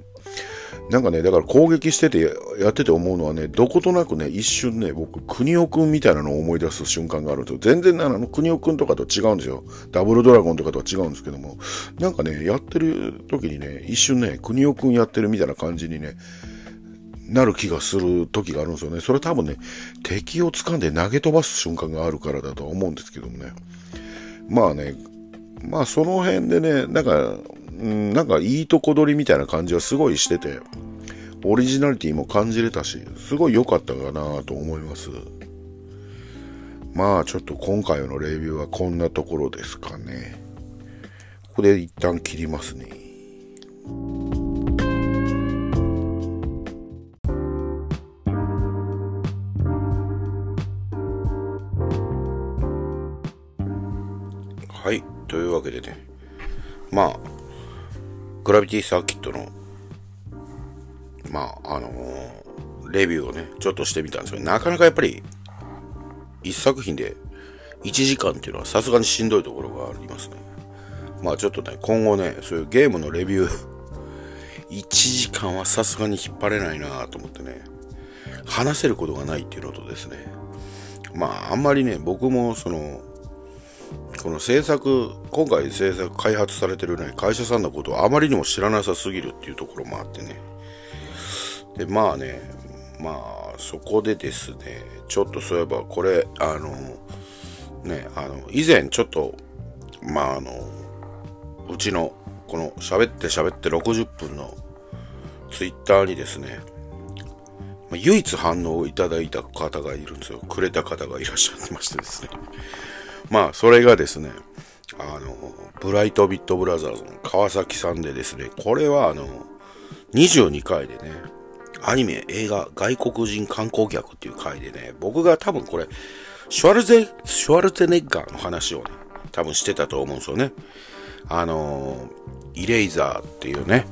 なんかね、だから攻撃してて、やってて思うのはね、どことなくね、一瞬ね、僕、国尾くんみたいなのを思い出す瞬間があるんですよ。全然、あの、国尾くんとかと違うんですよ。ダブルドラゴンとかとは違うんですけども、なんかね、やってる時にね、一瞬ね、国尾くんやってるみたいな感じにね、なる気がする時があるんですよね。それ多分ね、敵を掴んで投げ飛ばす瞬間があるからだとは思うんですけどもね。まあね、まあその辺でね、なんか、ん、なんかいいとこ取りみたいな感じはすごいしてて、オリジナリティも感じれたし、すごい良かったかなと思います。まあちょっと今回のレビューはこんなところですかね。ここで一旦切りますね。はい。というわけでね。まあ、グラビティサーキットの、まあ、あのー、レビューをね、ちょっとしてみたんですけど、なかなかやっぱり、一作品で1時間っていうのはさすがにしんどいところがありますね。まあちょっとね、今後ね、そういうゲームのレビュー、1時間はさすがに引っ張れないなと思ってね、話せることがないっていうのとですね、まああんまりね、僕もその、この制作、今回制作開発されてるね、会社さんのことをあまりにも知らなさすぎるっていうところもあってね。で、まあね、まあ、そこでですね、ちょっとそういえばこれ、あの、ね、あの、以前ちょっと、まああの、うちの、この喋って喋って60分のツイッターにですね、唯一反応をいただいた方がいるんですよ。くれた方がいらっしゃってましてですね。まあ、それがですね、あの、ブライトビットブラザーズの川崎さんでですね、これはあの、22回でね、アニメ、映画、外国人観光客っていう回でね、僕が多分これ、シュワルゼ、シュワルツェネッガーの話をね、多分してたと思うんですよね。あの、イレイザーっていうね、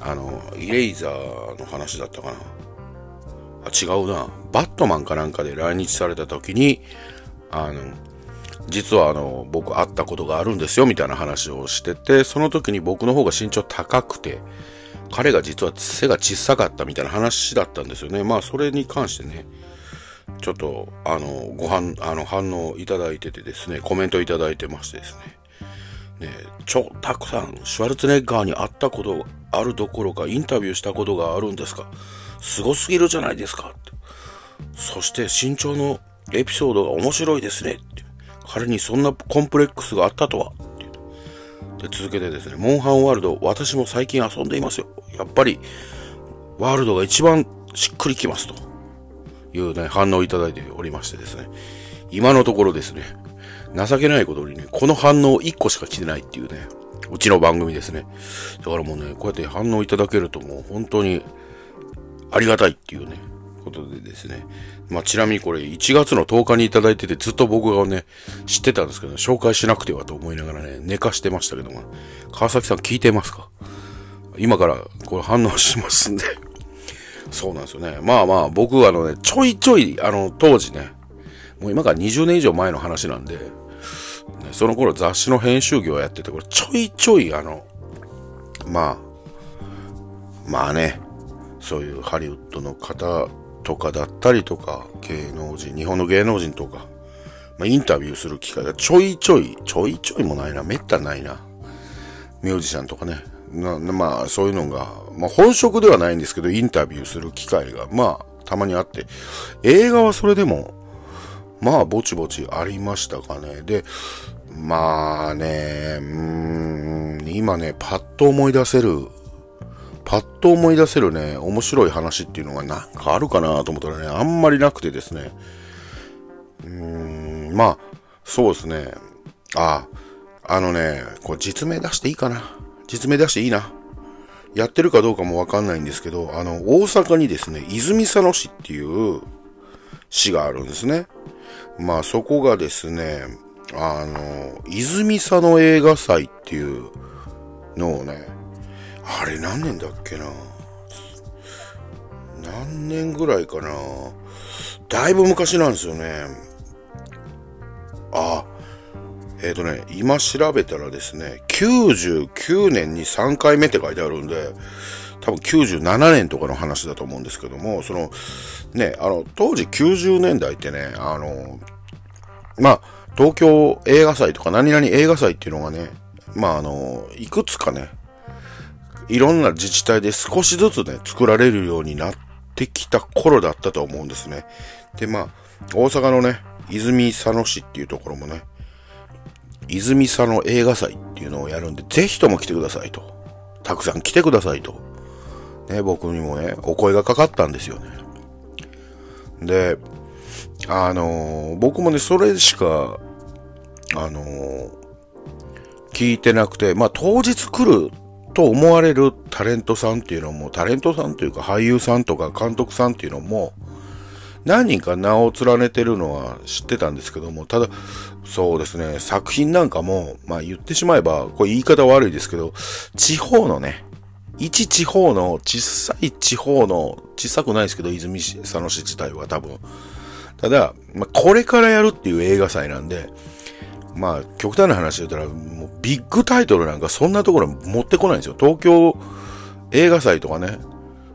あの、イレイザーの話だったかな。あ、違うな。バットマンかなんかで来日された時に、あの、実はあの、僕会ったことがあるんですよ、みたいな話をしてて、その時に僕の方が身長高くて、彼が実は背が小さかったみたいな話だったんですよね。まあ、それに関してね、ちょっと、あの、ご飯、あの、反応いただいててですね、コメントいただいてましてですね。ね、ちょ、たくさん、シュワルツネッガーに会ったことあるどころか、インタビューしたことがあるんですかすごすぎるじゃないですかって。そして身長のエピソードが面白いですねって。彼にそんなコンプレックスがあったとは。で続けてですね、モンハンワールド、私も最近遊んでいますよ。やっぱり、ワールドが一番しっくりきますというね、反応をいただいておりましてですね。今のところですね、情けないことにね、この反応1個しか来てないっていうね、うちの番組ですね。だからもうね、こうやって反応いただけるともう本当にありがたいっていうね、ことでですね。まあ、ちなみにこれ1月の10日にいただいててずっと僕がね、知ってたんですけど、紹介しなくてはと思いながらね、寝かしてましたけども、川崎さん聞いてますか？今からこれ反応しますんでそうなんですよね。まあまあ、僕はあのね、ちょいちょい、あの、当時ね、もう今から20年以上前の話なんで、その頃雑誌の編集業やってて、これちょいちょいあの、まあ、まあね、そういうハリウッドの方とかだったりとか、芸能人、日本の芸能人とか、まあ、インタビューする機会がちょいちょい、ちょいちょいもないな、めったないな。ミュージシャンとかね。なまあ、そういうのが、まあ、本職ではないんですけど、インタビューする機会が、まあ、たまにあって、映画はそれでも、まあ、ぼちぼちありましたかね。で、まあね、うん、今ね、パッと思い出せるパッと思い出せるね、面白い話っていうのがなんかあるかなと思ったらね、あんまりなくてですね。うーん、まあ、そうですね。あ、あのね、これ実名出していいかな実名出していいな。やってるかどうかもわかんないんですけど、あの、大阪にですね、泉佐野市っていう市があるんですね。まあそこがですね、あの、泉佐野映画祭っていうのをね、あれ何年だっけな何年ぐらいかなだいぶ昔なんですよね。あ、えっ、ー、とね、今調べたらですね、99年に3回目って書いてあるんで、多分97年とかの話だと思うんですけども、その、ね、あの、当時90年代ってね、あの、まあ、東京映画祭とか何々映画祭っていうのがね、まあ、あの、いくつかね、いろんな自治体で少しずつね、作られるようになってきた頃だったと思うんですね。で、まあ、大阪のね、泉佐野市っていうところもね、泉佐野映画祭っていうのをやるんで、ぜひとも来てくださいと。たくさん来てくださいと。ね、僕にもね、お声がかかったんですよね。で、あのー、僕もね、それしか、あのー、聞いてなくて、まあ当日来ると思われるタレントさんっていうのも、タレントさんというか俳優さんとか監督さんっていうのも、何人か名を連ねてるのは知ってたんですけども、ただ、そうですね、作品なんかも、まあ言ってしまえば、これ言い方悪いですけど、地方のね、一地方の、小さい地方の、小さくないですけど、泉佐野市自体は多分。ただ、まあこれからやるっていう映画祭なんで、まあ、極端な話で言ったら、もうビッグタイトルなんかそんなところ持ってこないんですよ。東京映画祭とかね。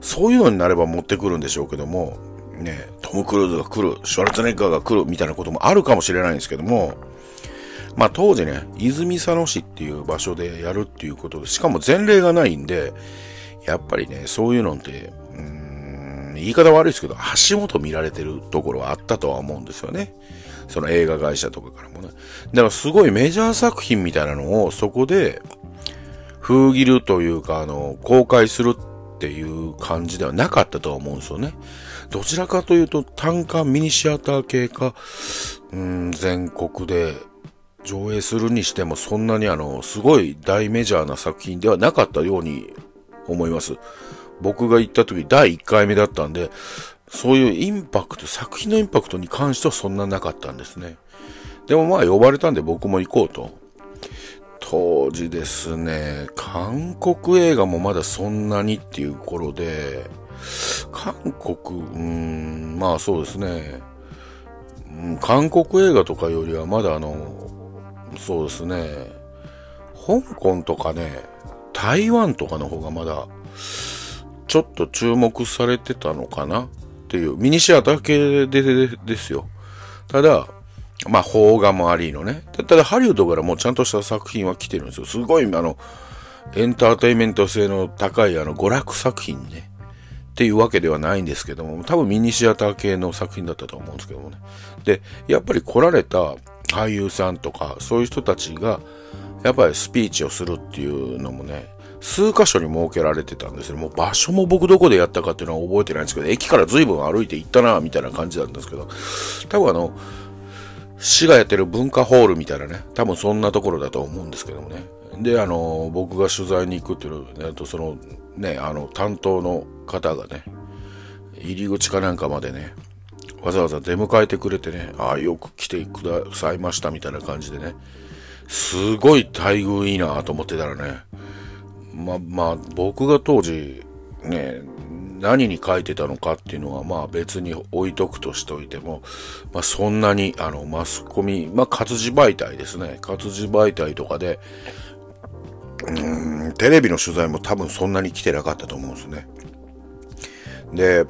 そういうのになれば持ってくるんでしょうけども、ね、トム・クルーズが来る、シュワルツネッガーが来るみたいなこともあるかもしれないんですけども、まあ当時ね、泉佐野市っていう場所でやるっていうことで、しかも前例がないんで、やっぱりね、そういうのって、うーん、言い方悪いですけど、足元見られてるところはあったとは思うんですよね。その映画会社とかからもね。だからすごいメジャー作品みたいなのをそこで封切るというか、あの、公開するっていう感じではなかったとは思うんですよね。どちらかというと単価ミニシアター系か、うん、全国で上映するにしてもそんなにあの、すごい大メジャーな作品ではなかったように思います。僕が行った時第1回目だったんで、そういうインパクト、作品のインパクトに関してはそんななかったんですね。でもまあ呼ばれたんで僕も行こうと。当時ですね、韓国映画もまだそんなにっていう頃で、韓国、うーん、まあそうですね、うん、韓国映画とかよりはまだあの、そうですね、香港とかね、台湾とかの方がまだ、ちょっと注目されてたのかなっていう、ミニシアター系でですよ。ただ、まあ、邦画もありのね。ただ、ハリウッドからもうちゃんとした作品は来てるんですよ。すごい、あの、エンターテイメント性の高い、あの、娯楽作品ね。っていうわけではないんですけども、多分ミニシアター系の作品だったと思うんですけどもね。で、やっぱり来られた俳優さんとか、そういう人たちが、やっぱりスピーチをするっていうのもね、数箇所に設けられてたんですね。もう場所も僕どこでやったかっていうのは覚えてないんですけど、駅から随分歩いて行ったな、みたいな感じなんですけど、多分あの、市がやってる文化ホールみたいなね、多分そんなところだと思うんですけどもね。で、あの、僕が取材に行くっていう、えっと、その、ね、あの、担当の方がね、入り口かなんかまでね、わざわざ出迎えてくれてね、ああ、よく来てくださいましたみたいな感じでね、すごい待遇いいなと思ってたらね、ま、まあ、僕が当時、ね、何に書いてたのかっていうのは、まあ別に置いとくとしておいても、まあそんなに、あの、マスコミ、まあ活字媒体ですね。活字媒体とかで、うん、テレビの取材も多分そんなに来てなかったと思うんですね。で、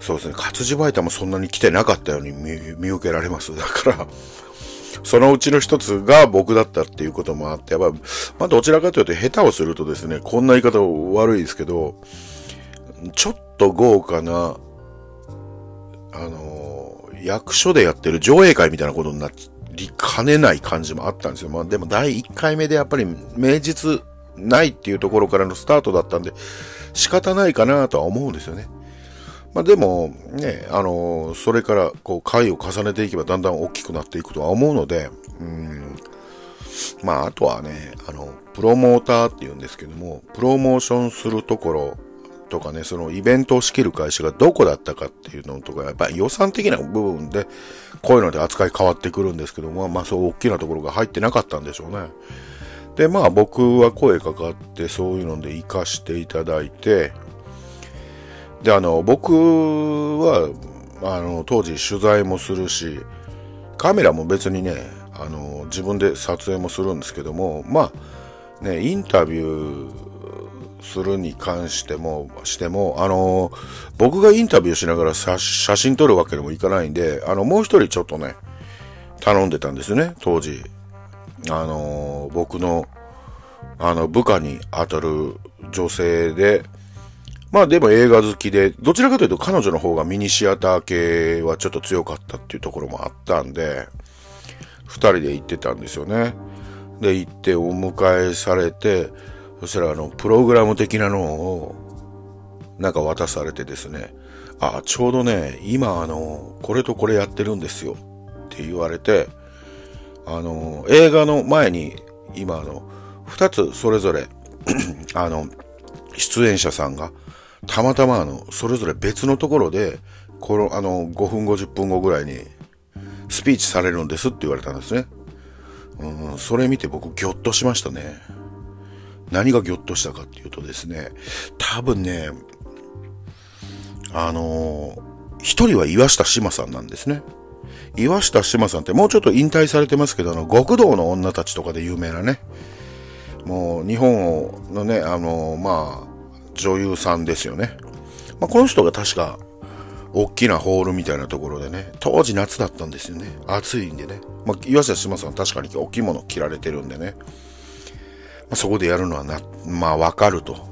そうですね、活字媒体もそんなに来てなかったように見受けられます。だから、そのうちの一つが僕だったっていうこともあって、やっぱ、まあどちらかというと下手をするとですね、こんな言い方悪いですけど、ちょっと豪華な、あの、役所でやってる上映会みたいなことになりかねない感じもあったんですよ。まあでも第1回目でやっぱり名実ないっていうところからのスタートだったんで、仕方ないかなとは思うんですよね。まあでも、ね、あの、それからこう回を重ねていけばだんだん大きくなっていくとは思うので、うん、まああとはね、あの、プロモーターって言うんですけども、プロモーションするところ、とかね、そのイベントを仕切る会社がどこだったかっていうのとか、やっぱり予算的な部分で、こういうので扱い変わってくるんですけども、まあそう大きなところが入ってなかったんでしょうね。で、まあ僕は声かかってそういうので活かしていただいて、で、あの、僕は、あの、当時取材もするし、カメラも別にね、あの、自分で撮影もするんですけども、まあ、ね、インタビューするに関しても、しても、あの、僕がインタビューしながら写真撮るわけにもいかないんで、あの、もう一人ちょっとね、頼んでたんですね、当時。あの、僕の、あの、部下に当たる女性で、まあでも映画好きで、どちらかというと彼女の方がミニシアター系はちょっと強かったっていうところもあったんで、二人で行ってたんですよね。で、行ってお迎えされて、そしたらあの、プログラム的なのを、なんか渡されてですね、あ、ちょうどね、今あの、これとこれやってるんですよって言われて、あの、映画の前に、今あの、二つそれぞれ あの、出演者さんが、たまたまあの、それぞれ別のところで、この、あの、5分50分後ぐらいに、スピーチされるんですって言われたんですね。うん、それ見て僕、ぎょっとしましたね。何がぎょっとしたかっていうとですね、多分ね、あの、一人は岩下志麻さんなんですね。岩下志麻さんってもうちょっと引退されてますけど、あの、極道の女たちとかで有名なね、もう日本のね、あのー、まあ、女優さんですよね。まあ、この人が確か、大きなホールみたいなところでね、当時夏だったんですよね。暑いんでね。まあ、岩下志麻さん確かに大きいもの着られてるんでね。まあ、そこでやるのはな、まあわかると。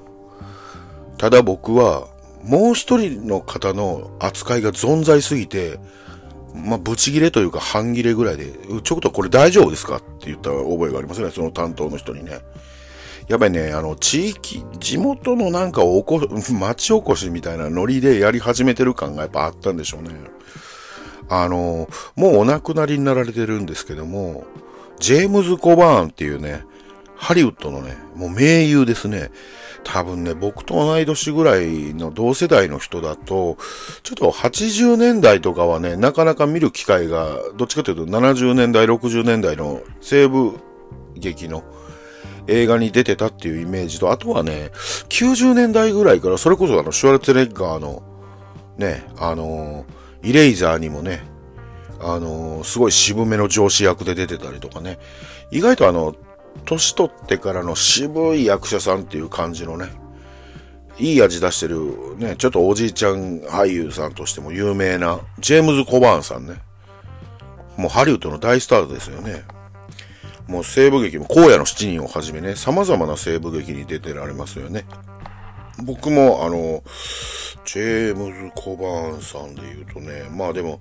ただ僕は、もう一人の方の扱いが存在すぎて、まあ、ブチギレというか半ギレぐらいで、ちょっとこれ大丈夫ですか？って言った覚えがありますね、その担当の人にね。やっぱりね、あの、地域、地元のなんかを起こ、町おこしみたいなノリでやり始めてる感がやっぱあったんでしょうね。あの、もうお亡くなりになられてるんですけども、ジェームズ・コバーンっていうね、ハリウッドのね、もう名優ですね。多分ね、僕と同い年ぐらいの同世代の人だと、ちょっと80年代とかはね、なかなか見る機会が、どっちかというと70年代、60年代の西部劇の映画に出てたっていうイメージと、あとはね、90年代ぐらいから、それこそあの、シュワルツェネッガーの、ね、あのイレイザーにもね、あのすごい渋めの上司役で出てたりとかね、意外とあの、年取ってからの渋い役者さんっていう感じのね、いい味出してる、ね、ちょっとおじいちゃん俳優さんとしても有名な、ジェームズ・コバーンさんね。もうハリウッドの大スターですよね。もう西部劇も荒野の七人をはじめね、様々な西部劇に出てられますよね。僕もあの、ジェームズ・コバーンさんで言うとね、まあでも、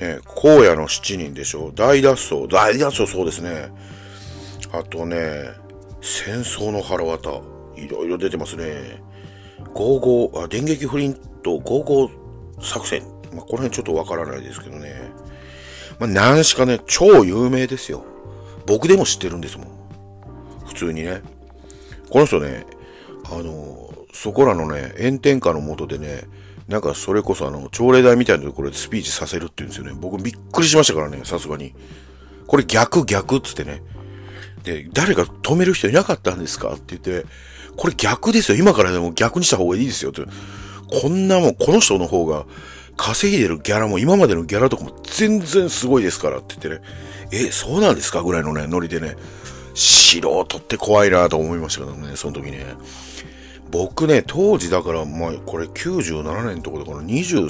ね、荒野の七人でしょう。大脱走。大脱走そうですね。あとね、戦争の腹渡。いろいろ出てますね。ゴーゴ、あ、電撃フリント、ゴーゴー作戦。まあ、この辺ちょっとわからないですけどね。まあ、何しかね、超有名ですよ。僕でも知ってるんですもん。普通にね。この人ね、あの、そこらのね、炎天下の下でね、なんかそれこそあの、朝礼台みたいなところでスピーチさせるって言うんですよね。僕びっくりしましたからね、さすがに。これ逆逆っつってね。で、誰か止める人いなかったんですかって言って、これ逆ですよ。今からでも逆にした方がいいですよって。こんなもん、この人の方が稼いでるギャラも今までのギャラとかも全然すごいですからって言ってね。え、そうなんですか？ぐらいのね、ノリでね。素人って怖いなと思いましたけどね、その時ね。僕ね、当時だから、まあ、これ97年とかだから20、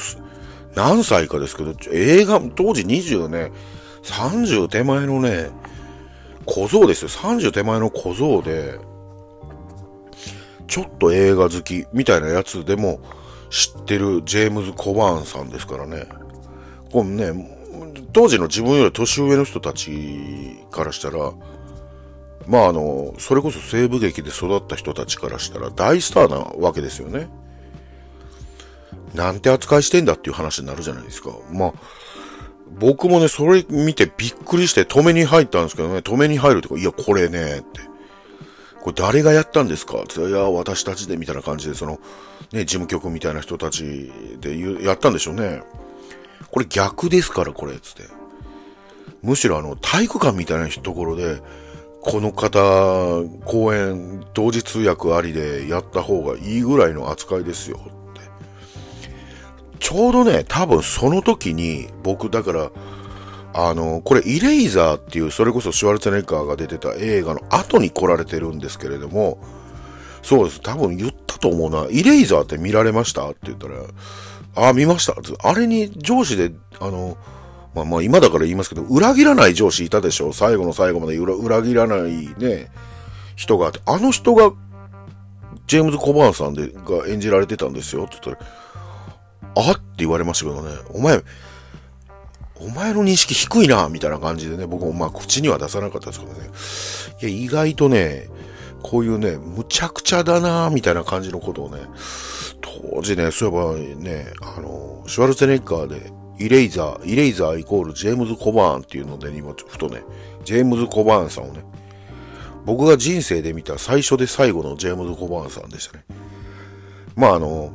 何歳かですけど、映画、当時20ね、30手前のね、小僧ですよ。30手前の小僧で、ちょっと映画好きみたいなやつでも知ってるジェームズ・コバーンさんですからね。これね、当時の自分より年上の人たちからしたら、まああの、それこそ西部劇で育った人たちからしたら大スターなわけですよね。なんて扱いしてんだっていう話になるじゃないですか。まあ、僕もね、それ見てびっくりして止めに入ったんですけどね、止めに入るとか、いや、これね、って。これ誰がやったんですか？っていや、私たちで、みたいな感じで、その、ね、事務局みたいな人たちでやったんでしょうね。これ逆ですから、これ、つって。むしろあの、体育館みたいなところで、この方、公演、同時通訳ありでやった方がいいぐらいの扱いですよ、って。ちょうどね、多分その時に、僕、だから、あの、これ、イレイザーっていう、それこそシュワルツェネッガーが出てた映画の後に来られてるんですけれども、そうです。多分言ったと思うな。イレイザーって見られました？って言ったら、ああ、見ました。あれに上司で、あの、まあまあ今だから言いますけど、裏切らない上司いたでしょ。最後の最後まで裏裏切らないね、人があって、あの人が、ジェームズ・コバーンさんで、が演じられてたんですよ。って言ったら、あって言われましたけどね、お前、お前の認識低いな、みたいな感じでね、僕もまあ口には出さなかったですけどね。いや、意外とね、こういうね、むちゃくちゃだな、みたいな感じのことをね、当時ね、そういえばね、あの、シュワルツェネッガーで、イレイザー、イレイザーイコールジェームズ・コバーンっていうので、今、ふとね、ジェームズ・コバーンさんをね、僕が人生で見た最初で最後のジェームズ・コバーンさんでしたね。まああの、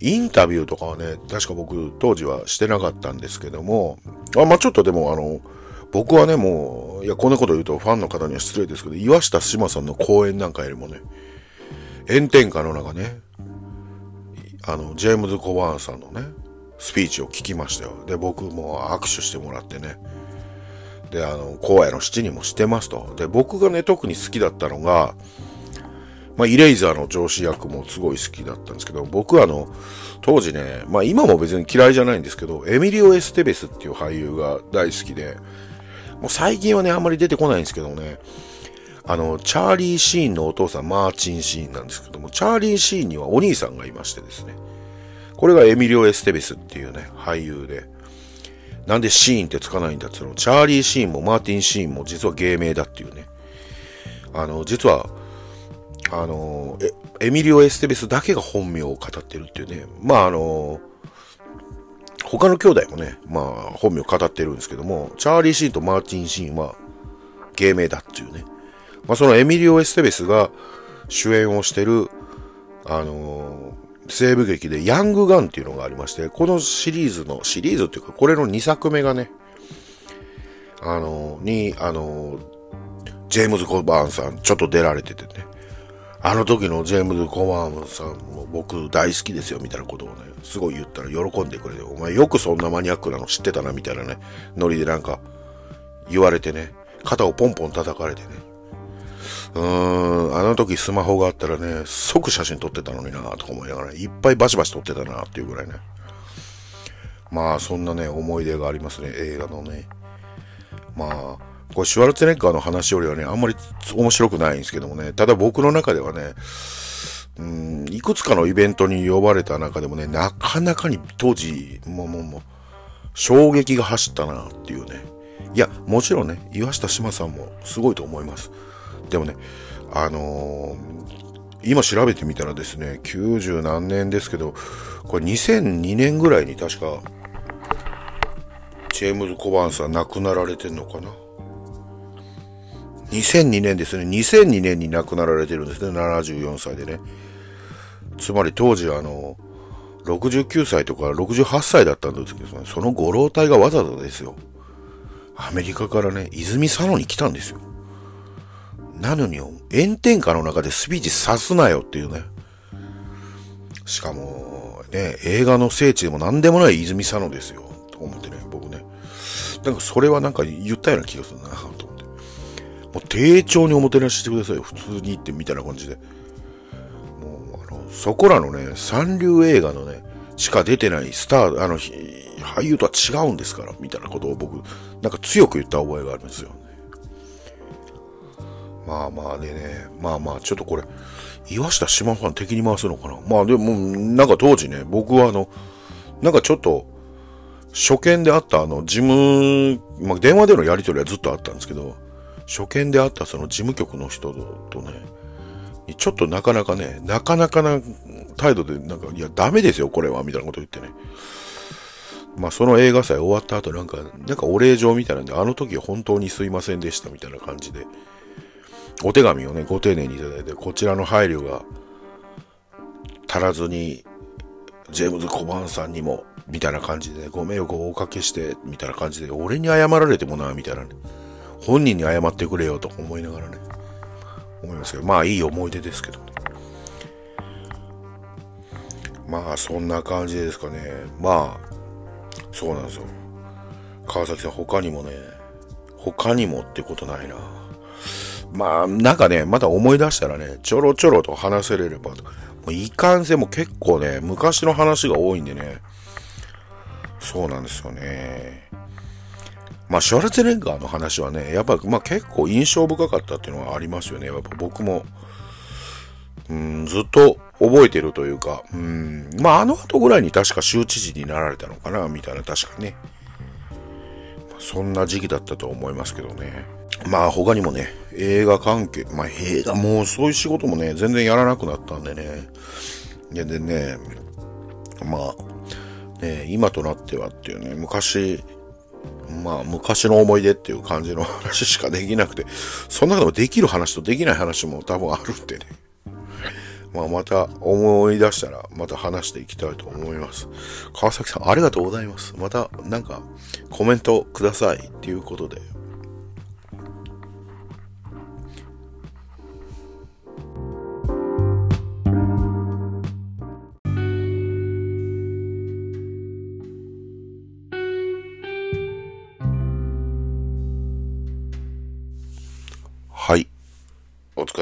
インタビューとかはね、確か僕当時はしてなかったんですけども、あまあちょっとでもあの、僕はね、もう、いや、こんなこと言うとファンの方には失礼ですけど、岩下志麻さんの講演なんかよりもね、炎天下の中ね、あの、ジェームズ・コバーンさんのね、スピーチを聞きましたよ。で、僕も握手してもらってね。で、あの、荒野の七人もしてますと。で、僕がね、特に好きだったのが、まあ、イレイザーの上司役もすごい好きだったんですけど、僕はあの、当時ね、まあ今も別に嫌いじゃないんですけど、エミリオ・エステベスっていう俳優が大好きで、もう最近はね、あんまり出てこないんですけどね、あの、チャーリー・シーンのお父さん、マーチン・シーンなんですけども、チャーリー・シーンにはお兄さんがいましてですね、これがエミリオ・エステベスっていうね、俳優で、なんでシーンってつかないんだっていうの？チャーリー・シーンもマーティン・シーンも実は芸名だっていうね、あの、実は、あの、エミリオ・エステベスだけが本名を語ってるっていうね。まあ、あの、他の兄弟もね、まあ、本名を語ってるんですけども、チャーリー・シーンとマーティン・シーンは芸名だっていうね。まあ、そのエミリオ・エステベスが主演をしてる、あの西部劇でヤングガンっていうのがありまして、このシリーズの、シリーズっていうか、これの2作目がね、あのに、あのジェームズ・コバーンさん、ちょっと出られててね。あの時のジェームズ・コバーンさんも僕大好きですよみたいなことをね、すごい言ったら喜んでくれて、お前よくそんなマニアックなの知ってたなみたいなね、ノリでなんか言われてね、肩をポンポン叩かれてね。うーん、あの時スマホがあったらね、即写真撮ってたのになとか思いながら、いっぱいバシバシ撮ってたなっていうぐらいね。まあそんなね、思い出がありますね、映画のね。まあ、これシュワルツェネッガーの話よりはね、あんまり面白くないんですけどもね、ただ僕の中ではね、うん、いくつかのイベントに呼ばれた中でもね、なかなかに当時、もうもうもう、衝撃が走ったなっていうね。いや、もちろんね、岩下志麻さんもすごいと思います。でもね、あのー、今調べてみたらですね、90何年ですけど、これ2002年ぐらいに確か、ジェームズ・コバンさん亡くなられてんのかな？2002年ですね。2002年に亡くなられてるんですね。74歳でね。つまり当時あの、69歳とか68歳だったんですけど、そのご老体がわざわざですよ。アメリカからね、泉佐野に来たんですよ。なのに、炎天下の中でスピーチさすなよっていうね。しかも、ね、映画の聖地でも何でもない泉佐野ですよ。と思ってね、僕ね。なんかそれはなんか言ったような気がするな。と思ってもう丁重におもてなししてくださいよ。普通に行ってみたいな感じで。もう、あの、そこらのね、三流映画のね、しか出てないスター、あの、俳優とは違うんですから、みたいなことを僕、なんか強く言った覚えがあるんですよ、ね。まあまあでね、まあまあ、ちょっとこれ、岩下島ファン敵に回すのかな。まあでも、なんか当時ね、僕はあの、なんかちょっと、初見であったあの、事務、まあ電話でのやり取りはずっとあったんですけど、初見で会ったその事務局の人とね、ちょっとなかなかね、なかなかな態度で、なんか、いや、ダメですよ、これは、みたいなこと言ってね。まあ、その映画祭終わった後、なんか、なんかお礼状みたいなんで、あの時本当にすいませんでした、みたいな感じで、お手紙をね、ご丁寧にいただいて、こちらの配慮が足らずに、ジェームズ・コバンさんにも、みたいな感じで、ね、ご迷惑をおかけして、みたいな感じで、俺に謝られてもな、みたいなね。本人に謝ってくれよと思いながらね、思いますけど、まあいい思い出ですけどね。まあそんな感じですかね。まあ、そうなんですよ。川崎さん他にもね、他にもってことないな。まあ、なんかね、また思い出したらね、ちょろちょろと話せれればと。もういかんせんも結構ね、昔の話が多いんでね。そうなんですよね。まあ、シュワルツェネッガーの話はね、やっぱ、まあ結構印象深かったっていうのはありますよね。やっぱ僕も、うん、ずっと覚えてるというか、うん、まああの後ぐらいに確か州知事になられたのかな、みたいな確かね。そんな時期だったと思いますけどね。まあ他にもね、映画関係、まあ映画もうそういう仕事もね、全然やらなくなったんでね。ででね、まあ、ね、今となってはっていうね、昔、まあ、昔の思い出っていう感じの話しかできなくて、その中でもできる話とできない話も多分あるんでね。まあ、また思い出したら、また話していきたいと思います。川崎さん、ありがとうございます。また、なんか、コメントくださいっていうことで。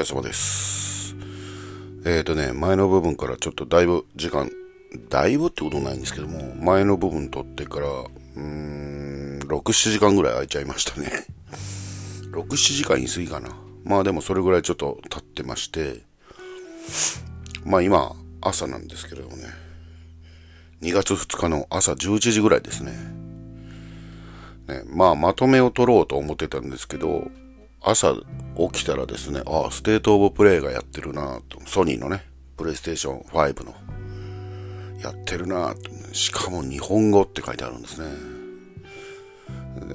様です。えっ、ー、とね、前の部分からちょっとだいぶ時間、だいぶってことないんですけども、前の部分取ってから、うーん、6、7時間ぐらい空いちゃいましたね。6、7時間言い過ぎかな。まあでもそれぐらいちょっと経ってまして、まあ今、朝なんですけれどもね、2月2日の朝11時ぐらいですね。ねまあまとめを取ろうと思ってたんですけど、朝起きたらですね、ああ、 State of Play がやってるなと、ソニーのね、プレイステーション5の、やってるなと、しかも日本語って書いてあるんですね。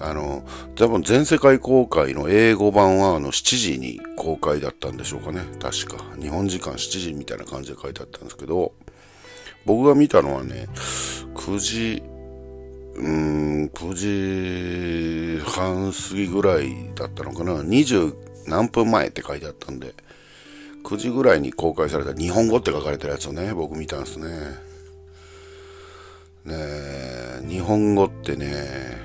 あの、多分全世界公開の英語版はあの7時に公開だったんでしょうかね。確か。日本時間7時みたいな感じで書いてあったんですけど、僕が見たのはね、9時うん、9時半過ぎぐらいだったのかな。20何分前って書いてあったんで、9時ぐらいに公開された日本語って書かれてるやつをね、僕見たんですね。ね日本語ってね、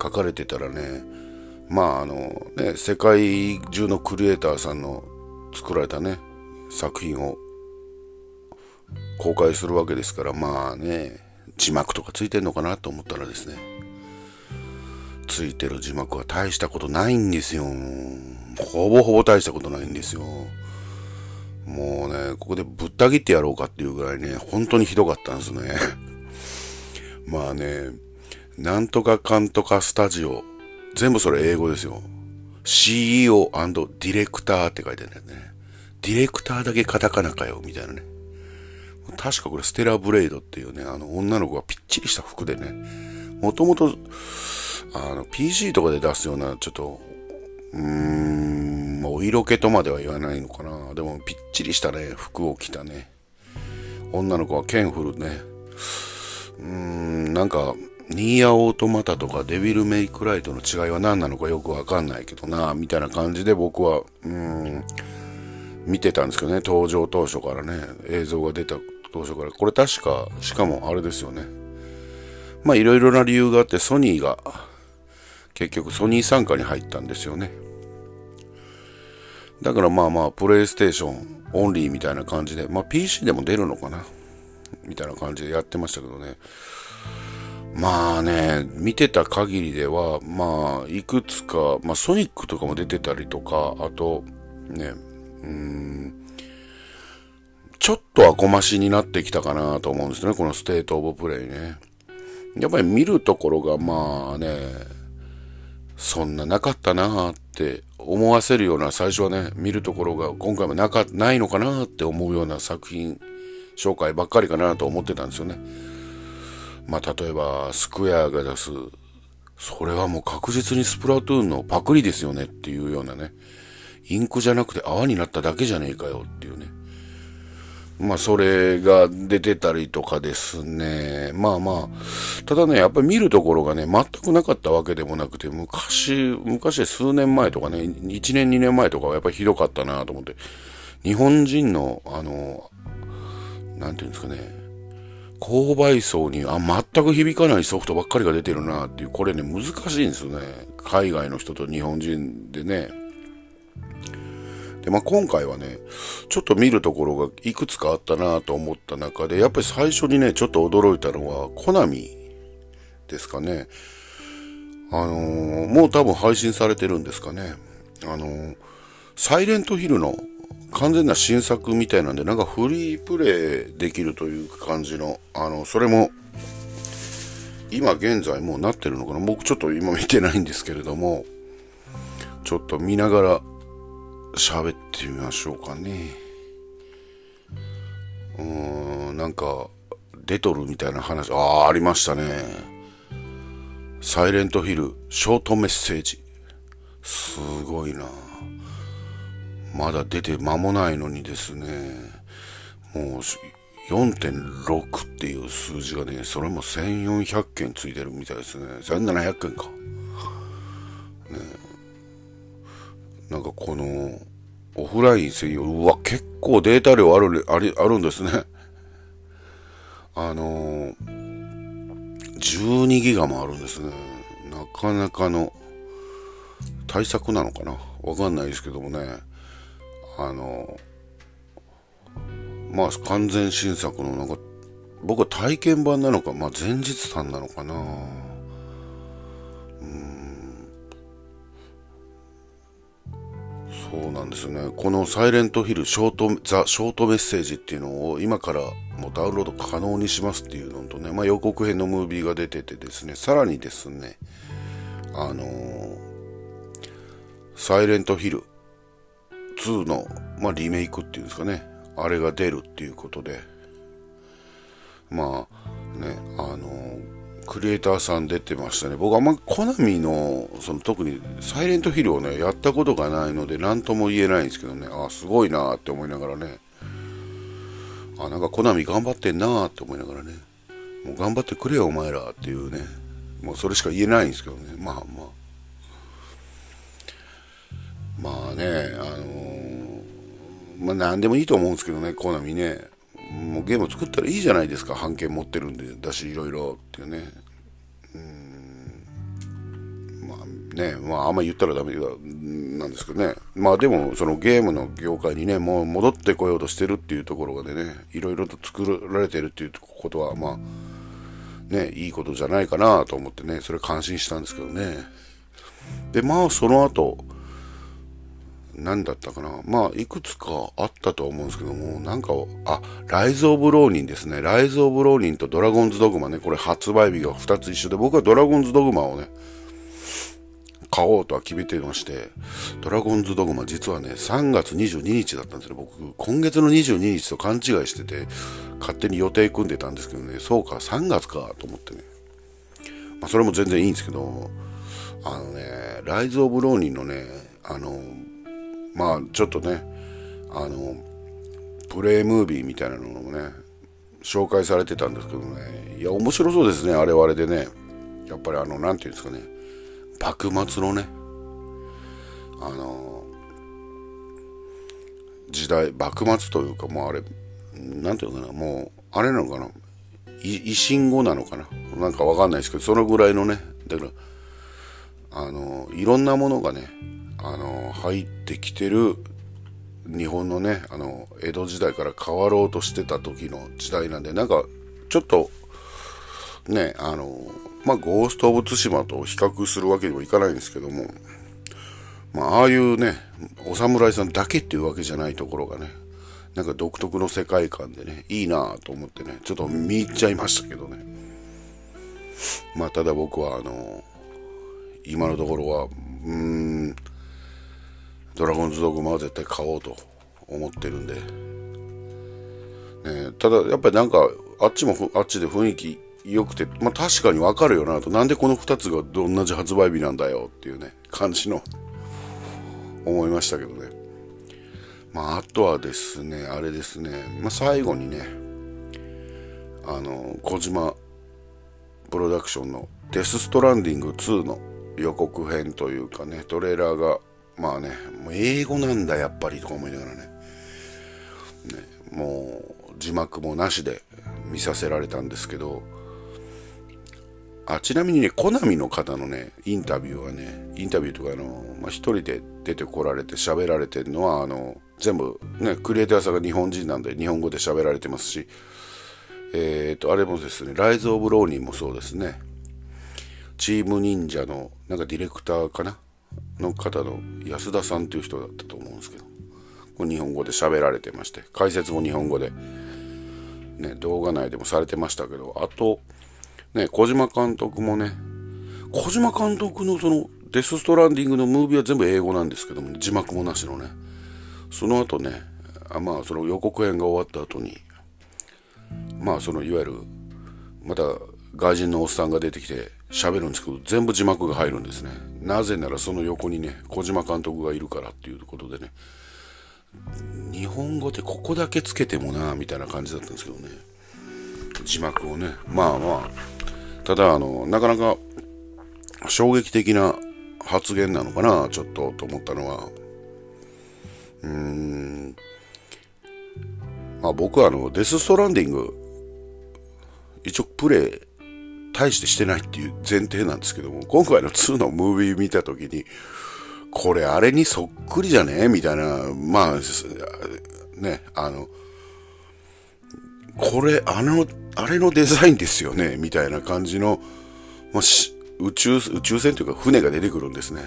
書かれてたらね、まああのね、世界中のクリエイターさんの作られたね、作品を公開するわけですから、まあね、字幕とかついてんのかなと思ったらですね、ついてる字幕は大したことないんですよ。ほぼほぼ大したことないんですよ。もうね、ここでぶった切ってやろうかっていうぐらいね、本当にひどかったんですね。まあね、なんとかかんとかスタジオ、全部それ英語ですよ。CEO& ディレクターって書いてあるんだよね。ディレクターだけカタカナかよ、みたいなね。確かこれステラブレイドっていうね、あの女の子がぴっちりした服でね、もともと、あの、PC とかで出すような、ちょっと、うーん、お色気とまでは言わないのかな。でも、ぴっちりしたね、服を着たね、女の子はケンフルね。うーん、なんか、ニーアオートマタとかデビルメイクライトの違いは何なのかよくわかんないけどな、みたいな感じで僕は、うーん、見てたんですけどね、登場当初からね、映像が出た当初から。これ確か、しかもあれですよね。まあいろいろな理由があってソニーが結局ソニー参加に入ったんですよね。だからまあまあプレイステーションオンリーみたいな感じで、まあ PC でも出るのかな？みたいな感じでやってましたけどね。まあね、見てた限りでは、まあ、いくつか、まあ、ソニックとかも出てたりとか、あと、ね、うん、ちょっとは小マシになってきたかなと思うんですね、この State of Play ね。やっぱり見るところがまあね、そんななかったなって思わせるような最初はね、見るところが今回もなか、ないのかなって思うような作品紹介ばっかりかなと思ってたんですよね。まあ例えば、スクエアが出す、それはもう確実にスプラトゥーンのパクリですよねっていうようなね、インクじゃなくて泡になっただけじゃねえかよっていうね。まあ、それが出てたりとかですね。まあまあ、ただね、やっぱり見るところがね、全くなかったわけでもなくて、昔、昔数年前とかね、1年2年前とかはやっぱりひどかったなと思って、日本人の、あの、なんていうんですかね、購買層に、あ、全く響かないソフトばっかりが出てるなっていう、これね、難しいんですよね。海外の人と日本人でね。で、まあ、今回はね、ちょっと見るところがいくつかあったなと思った中で、やっぱり最初にね、ちょっと驚いたのは、コナミですかね。あのー、もう多分配信されてるんですかね。あのー、サイレントヒルの完全な新作みたいなんで、なんかフリープレイできるという感じの、あの、それも、今現在もうなってるのかな僕ちょっと今見てないんですけれども、ちょっと見ながら喋ってみましょうかね。うーん、なんか、出とるみたいな話、ああ、ありましたね。サイレントヒル、ショートメッセージ。すごいな。まだ出て間もないのにですね、もう4.6っていう数字がね、それも1400件ついてるみたいですね。1700件か。なんかこの、オフライン専用、うわ、結構データ量ある、あり、あるんですね。あの、12ギガもあるんですね。なかなかの対策なのかな？わかんないですけどもね。あの、まあ完全新作のなんか、僕は体験版なのか、まあ前日談なのかなそうなんですよね。このサイレントヒルショート、ザ・ショートメッセージっていうのを今からもうダウンロード可能にしますっていうのとね、まあ、予告編のムービーが出ててですね、さらにですね、あのー、サイレントヒル2の、まあ、リメイクっていうんですかね、あれが出るっていうことで、まあね、あのークリエイターさん出てましたね。僕あんまコナミの、その特にサイレントヒルをね、やったことがないので何とも言えないんですけどね、あ、すごいなって思いながらね、あ、なんかコナミ頑張ってんなって思いながらね、もう頑張ってくれよお前らっていうね、もうそれしか言えないんですけどね、まあまあ。まあね、あのー、まあ何でもいいと思うんですけどね、コナミね。もうゲーム作ったらいいじゃないですか、版権持ってるんで、だし、いろいろっていうね。うん。まあね、まああんま言ったらダメなんですけどね。まあでも、そのゲームの業界にね、もう戻ってこようとしてるっていうところでね、いろいろと作られてるっていうことは、まあ、ね、いいことじゃないかなと思ってね、それ感心したんですけどね。で、まあ、その後、何だったかな。まあ、いくつかあったとは思うんですけども、なんか、あ、ライズ・オブ・ローニンですね。ライズ・オブ・ローニンとドラゴンズ・ドグマね。これ発売日が2つ一緒で、僕はドラゴンズ・ドグマをね、買おうとは決めていまして、ドラゴンズ・ドグマ実はね、3月22日だったんですよ。僕、今月の22日と勘違いしてて、勝手に予定組んでたんですけどね、そうか、3月かと思ってね。まあ、それも全然いいんですけど、あのね、ライズ・オブ・ローニンのね、あの、まあちょっとねあのプレイムービーみたいなのもね紹介されてたんですけどね。いや面白そうですねあれはあれでね。やっぱりあの何て言うんですかね。幕末のねあの時代幕末というかもうあれ何て言うのかなもうあれなのかな。維新後なのかな。なんかわかんないですけどそのぐらいのね。だからあのいろんなものがねあの入ってきてる日本のねあの江戸時代から変わろうとしてた時の時代なんでなんかちょっとねあのまあゴースト・オブ・ツシマと比較するわけにもいかないんですけどもまあああいうねお侍さんだけっていうわけじゃないところがねなんか独特の世界観でねいいなぁと思ってねちょっと見入っちゃいましたけどね。まあただ僕はあの今のところはうーんドラゴンズドグマは絶対買おうと思ってるんで、ね、ただやっぱりなんかあっちもあっちで雰囲気良くて、まあ確かにわかるよなと、なんでこの2つが同じ発売日なんだよっていうね、感じの思いましたけどね。まああとはですね、あれですね、まあ最後にね、あの、小島プロダクションのデスストランディング2の予告編というかね、トレーラーがまあね、もう英語なんだやっぱりとか思いながらね。ねもう字幕もなしで見させられたんですけど、あ、ちなみにね、コナミの方のね、インタビューはね、インタビューとかあの、まあ、一人で出てこられて喋られてるのは、あの、全部ね、クリエイターさんが日本人なんで日本語で喋られてますし、えっ、ー、と、あれもですね、ライズ・オブ・ローニンもそうですね、チーム忍者のなんかディレクターかなの方の安田さんという人だったと思うんですけどこれ日本語で喋られてまして解説も日本語で、ね、動画内でもされてましたけどあと、ね、小島監督もね小島監督のそのデス・ストランディングのムービーは全部英語なんですけども、字幕もなしのねその後ねあまあその予告編が終わった後にまあそのいわゆるまた外人のおっさんが出てきて喋るんですけど、全部字幕が入るんですね。なぜならその横にね、小島監督がいるからっていうことでね、日本語でここだけつけてもな、みたいな感じだったんですけどね。字幕をね、まあまあ、ただあの、なかなか衝撃的な発言なのかな、ちょっとと思ったのは、うーん、まあ僕はあの、デス・ストランディング、一応プレイ大してしてないっていう前提なんですけども、今回の2のムービー見たときに、これあれにそっくりじゃね？みたいな、まあ、ね、あの、これ、あの、あれのデザインですよね？みたいな感じの、まあ、宇宙、宇宙船というか船が出てくるんですね。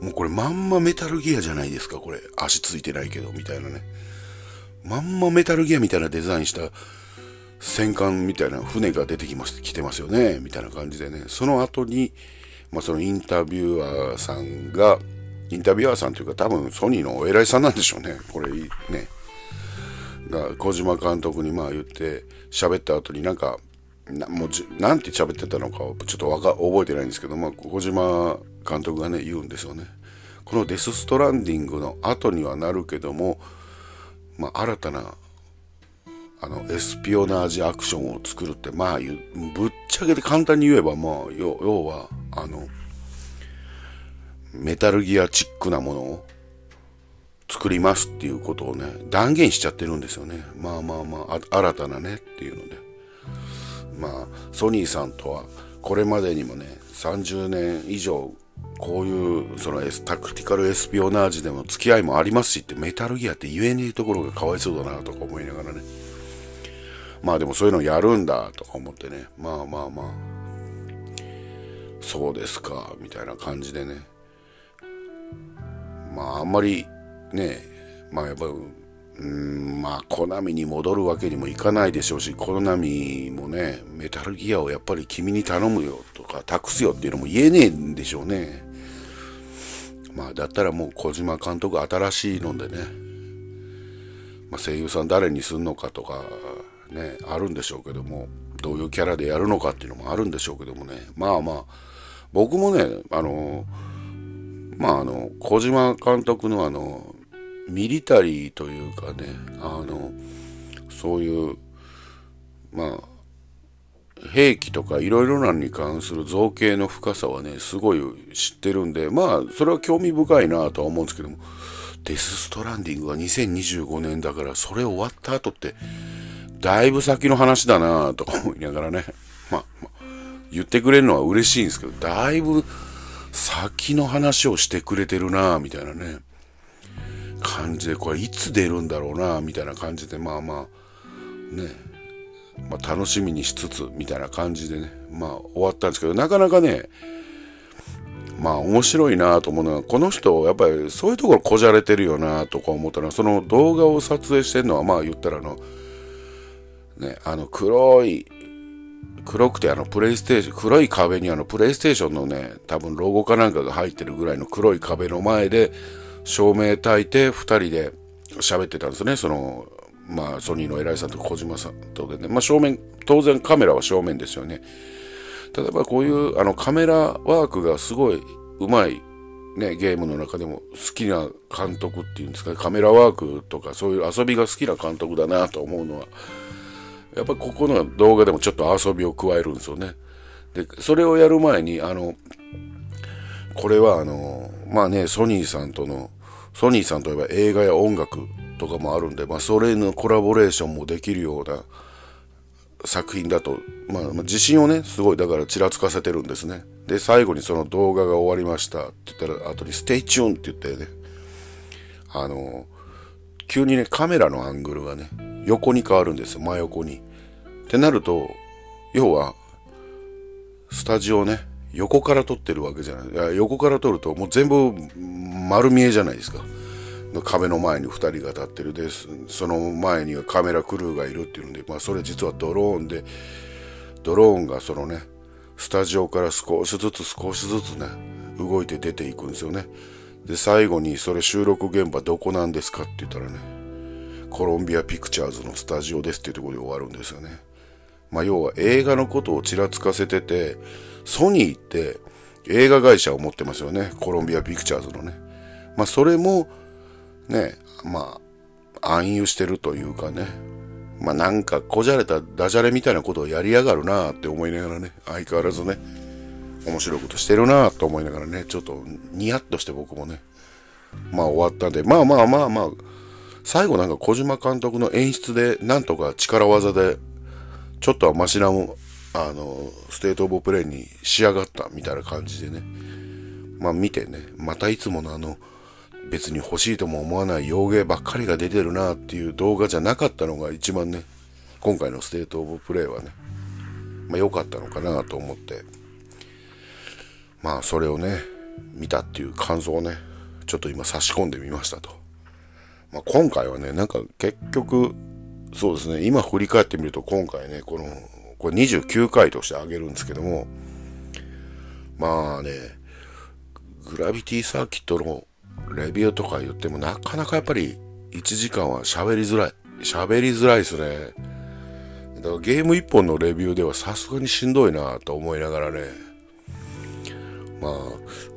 もうこれまんまメタルギアじゃないですか、これ。足ついてないけど、みたいなね。まんまメタルギアみたいなデザインした戦艦みたいな船が出てきます、来てますよね、みたいな感じでね、その後に、まあそのインタビュアーさんが、インタビュアーさんというか多分ソニーのお偉いさんなんでしょうね、これね。が小島監督にまあ言って喋った後になんか、なもうじなんて喋ってたのかちょっとわか覚えてないんですけど、まあ、小島監督がね言うんですよね。このデス・ストランディングの後にはなるけども、まあ、新たなあの、エスピオナージアクションを作るって、まあ、ぶっちゃけて簡単に言えば、まあ、要は、あの、メタルギアチックなものを作りますっていうことをね、断言しちゃってるんですよね。まあまあまあ、新たなねっていうので。まあ、ソニーさんとは、これまでにもね、30年以上、こういう、そのエス、タクティカルエスピオナージでも付き合いもありますしって、メタルギアって言えねえところがかわいそうだなとか思いながらね。まあでもそういうのやるんだとか思ってね。まあまあまあ。そうですか、みたいな感じでね。まああんまりね、まあやっぱ、うんまあ、コナミに戻るわけにもいかないでしょうし、コナミもね、メタルギアをやっぱり君に頼むよとか、託すよっていうのも言えねえんでしょうね。まあ、だったらもう小島監督新しいのでね、まあ、声優さん誰にすんのかとか、ね、あるんでしょうけども、どういうキャラでやるのかっていうのもあるんでしょうけどもね、まあまあ、僕もね、あの、まああの、小島監督のあの、ミリタリーというかね、あの、そういう、まあ、兵器とかいろいろなのに関する造形の深さはね、すごい知ってるんで、まあ、それは興味深いなとは思うんですけども、デス・ストランディングは2025年だから、それ終わった後って、だいぶ先の話だなとか思いながらね、まあ、ま、言ってくれるのは嬉しいんですけど、だいぶ先の話をしてくれてるなみたいなね。感じで、これいつ出るんだろうな、みたいな感じで、まあまあ、ね、まあ、楽しみにしつつ、みたいな感じでね、まあ終わったんですけど、なかなかね、まあ面白いなと思うのは、この人、やっぱりそういうところこじゃれてるよなとか思ったら、その動画を撮影してるのは、まあ言ったらあの、ね、あの黒い、黒くてあのプレイステーション、黒い壁にあのプレイステーションのね、多分ロゴかなんかが入ってるぐらいの黒い壁の前で、照明焚いて2人で喋ってたんですね。その、まあ、ソニーの偉いさんと小島さんとでね。まあ、正面、当然カメラは正面ですよね。例えばこういうあのカメラワークがすごいうまい、ね、ゲームの中でも好きな監督っていうんですか、カメラワークとかそういう遊びが好きな監督だなと思うのは、やっぱりここの動画でもちょっと遊びを加えるんですよね。で、それをやる前に、あの、これはあの、まあね、ソニーさんとのソニーさんといえば映画や音楽とかもあるんで、まあ、それのコラボレーションもできるような作品だと、まあ、自信をね、すごいだからちらつかせてるんですね。で、最後にその動画が終わりましたって言ったら、後に stay tuned って言ってね、あの、急にね、カメラのアングルがね、横に変わるんですよ、真横に。ってなると、要は、スタジオね、横から撮ってるわけじゃない。いや横から撮るともう全部丸見えじゃないですか。壁の前に2人が立ってるでその前にはカメラクルーがいるっていうんで、まあ、それ実はドローンでドローンがそのねスタジオから少しずつ少しずつね動いて出ていくんですよねで最後にそれ収録現場どこなんですかって言ったらねコロンビアピクチャーズのスタジオですっていうところで終わるんですよね。まあ要は映画のことをちらつかせててソニーって映画会社を持ってますよね。コロンビアピクチャーズのね。まあそれもね、まあ暗喩してるというかね、まあなんかこじゃれたダジャレみたいなことをやりやがるなって思いながらね、相変わらずね、面白いことしてるなと思いながらね、ちょっとニヤッとして僕もね、まあ終わったんで、まあまあまあまあ、最後なんか小島監督の演出でなんとか力技で、ちょっとはマシなも、あの、 State of Play に仕上がったみたいな感じでね、まあ見てね、またいつものあの、別に欲しいとも思わない洋ゲーばっかりが出てるなっていう動画じゃなかったのが一番ね、今回の State of Play はね、まあ良かったのかなと思って、まあそれをね、見たっていう感想をね、ちょっと今差し込んでみましたと。まあ今回はね、なんか結局、そうですね、今振り返ってみると今回ね、この、これ29回としてあげるんですけども、まあね、グラビティサーキットのレビューとか言ってもなかなかやっぱり1時間は喋りづらい。喋りづらいですね。だからゲーム1本のレビューではさすがにしんどいなと思いながらね。まあ、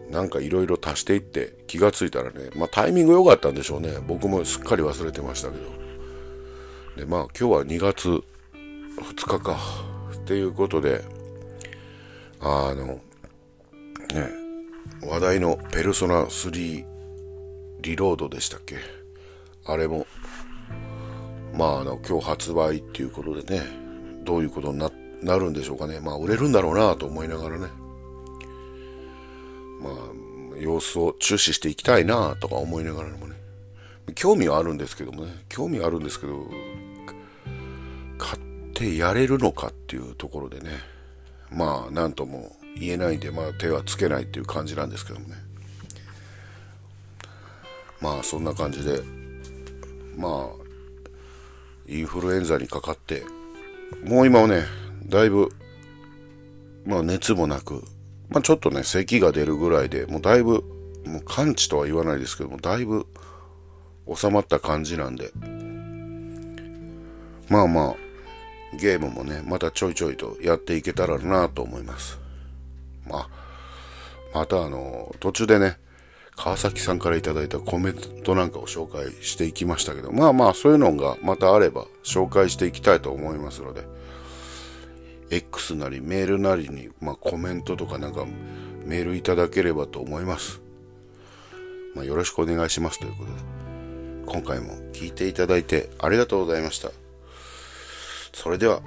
なんかいろいろ足していって気がついたらね、まあタイミング良かったんでしょうね。僕もすっかり忘れてましたけど。で、まあ今日は2月2日か。っていうことで、あの、ね、話題のペルソナ3リロードでしたっけ？あれも、まあ、あの、今日発売っていうことでね、どういうことにななるんでしょうかね。まあ、売れるんだろうなと思いながらね。まあ、様子を注視していきたいなとか思いながらもね。興味はあるんですけどもね。興味はあるんですけど、買っ手やれるのかっていうところでね、まあ、なんとも言えないんで、まあ、手はつけないっていう感じなんですけどもね。まあ、そんな感じで、まあ、インフルエンザにかかって、もう今はね、だいぶ、まあ熱もなく、まあちょっとね、咳が出るぐらいで、もうだいぶ、もう完治とは言わないですけども、だいぶ収まった感じなんで、まあまあ、ゲームもね、またちょいちょいとやっていけたらなと思います。まあ、またあの、途中でね、川崎さんから頂いたコメントなんかを紹介していきましたけど、まあまあそういうのがまたあれば紹介していきたいと思いますので、X なりメールなりに、まあ、コメントとかなんかメールいただければと思います。まあ、よろしくお願いしますということで、今回も聞いていただいてありがとうございました。それでは、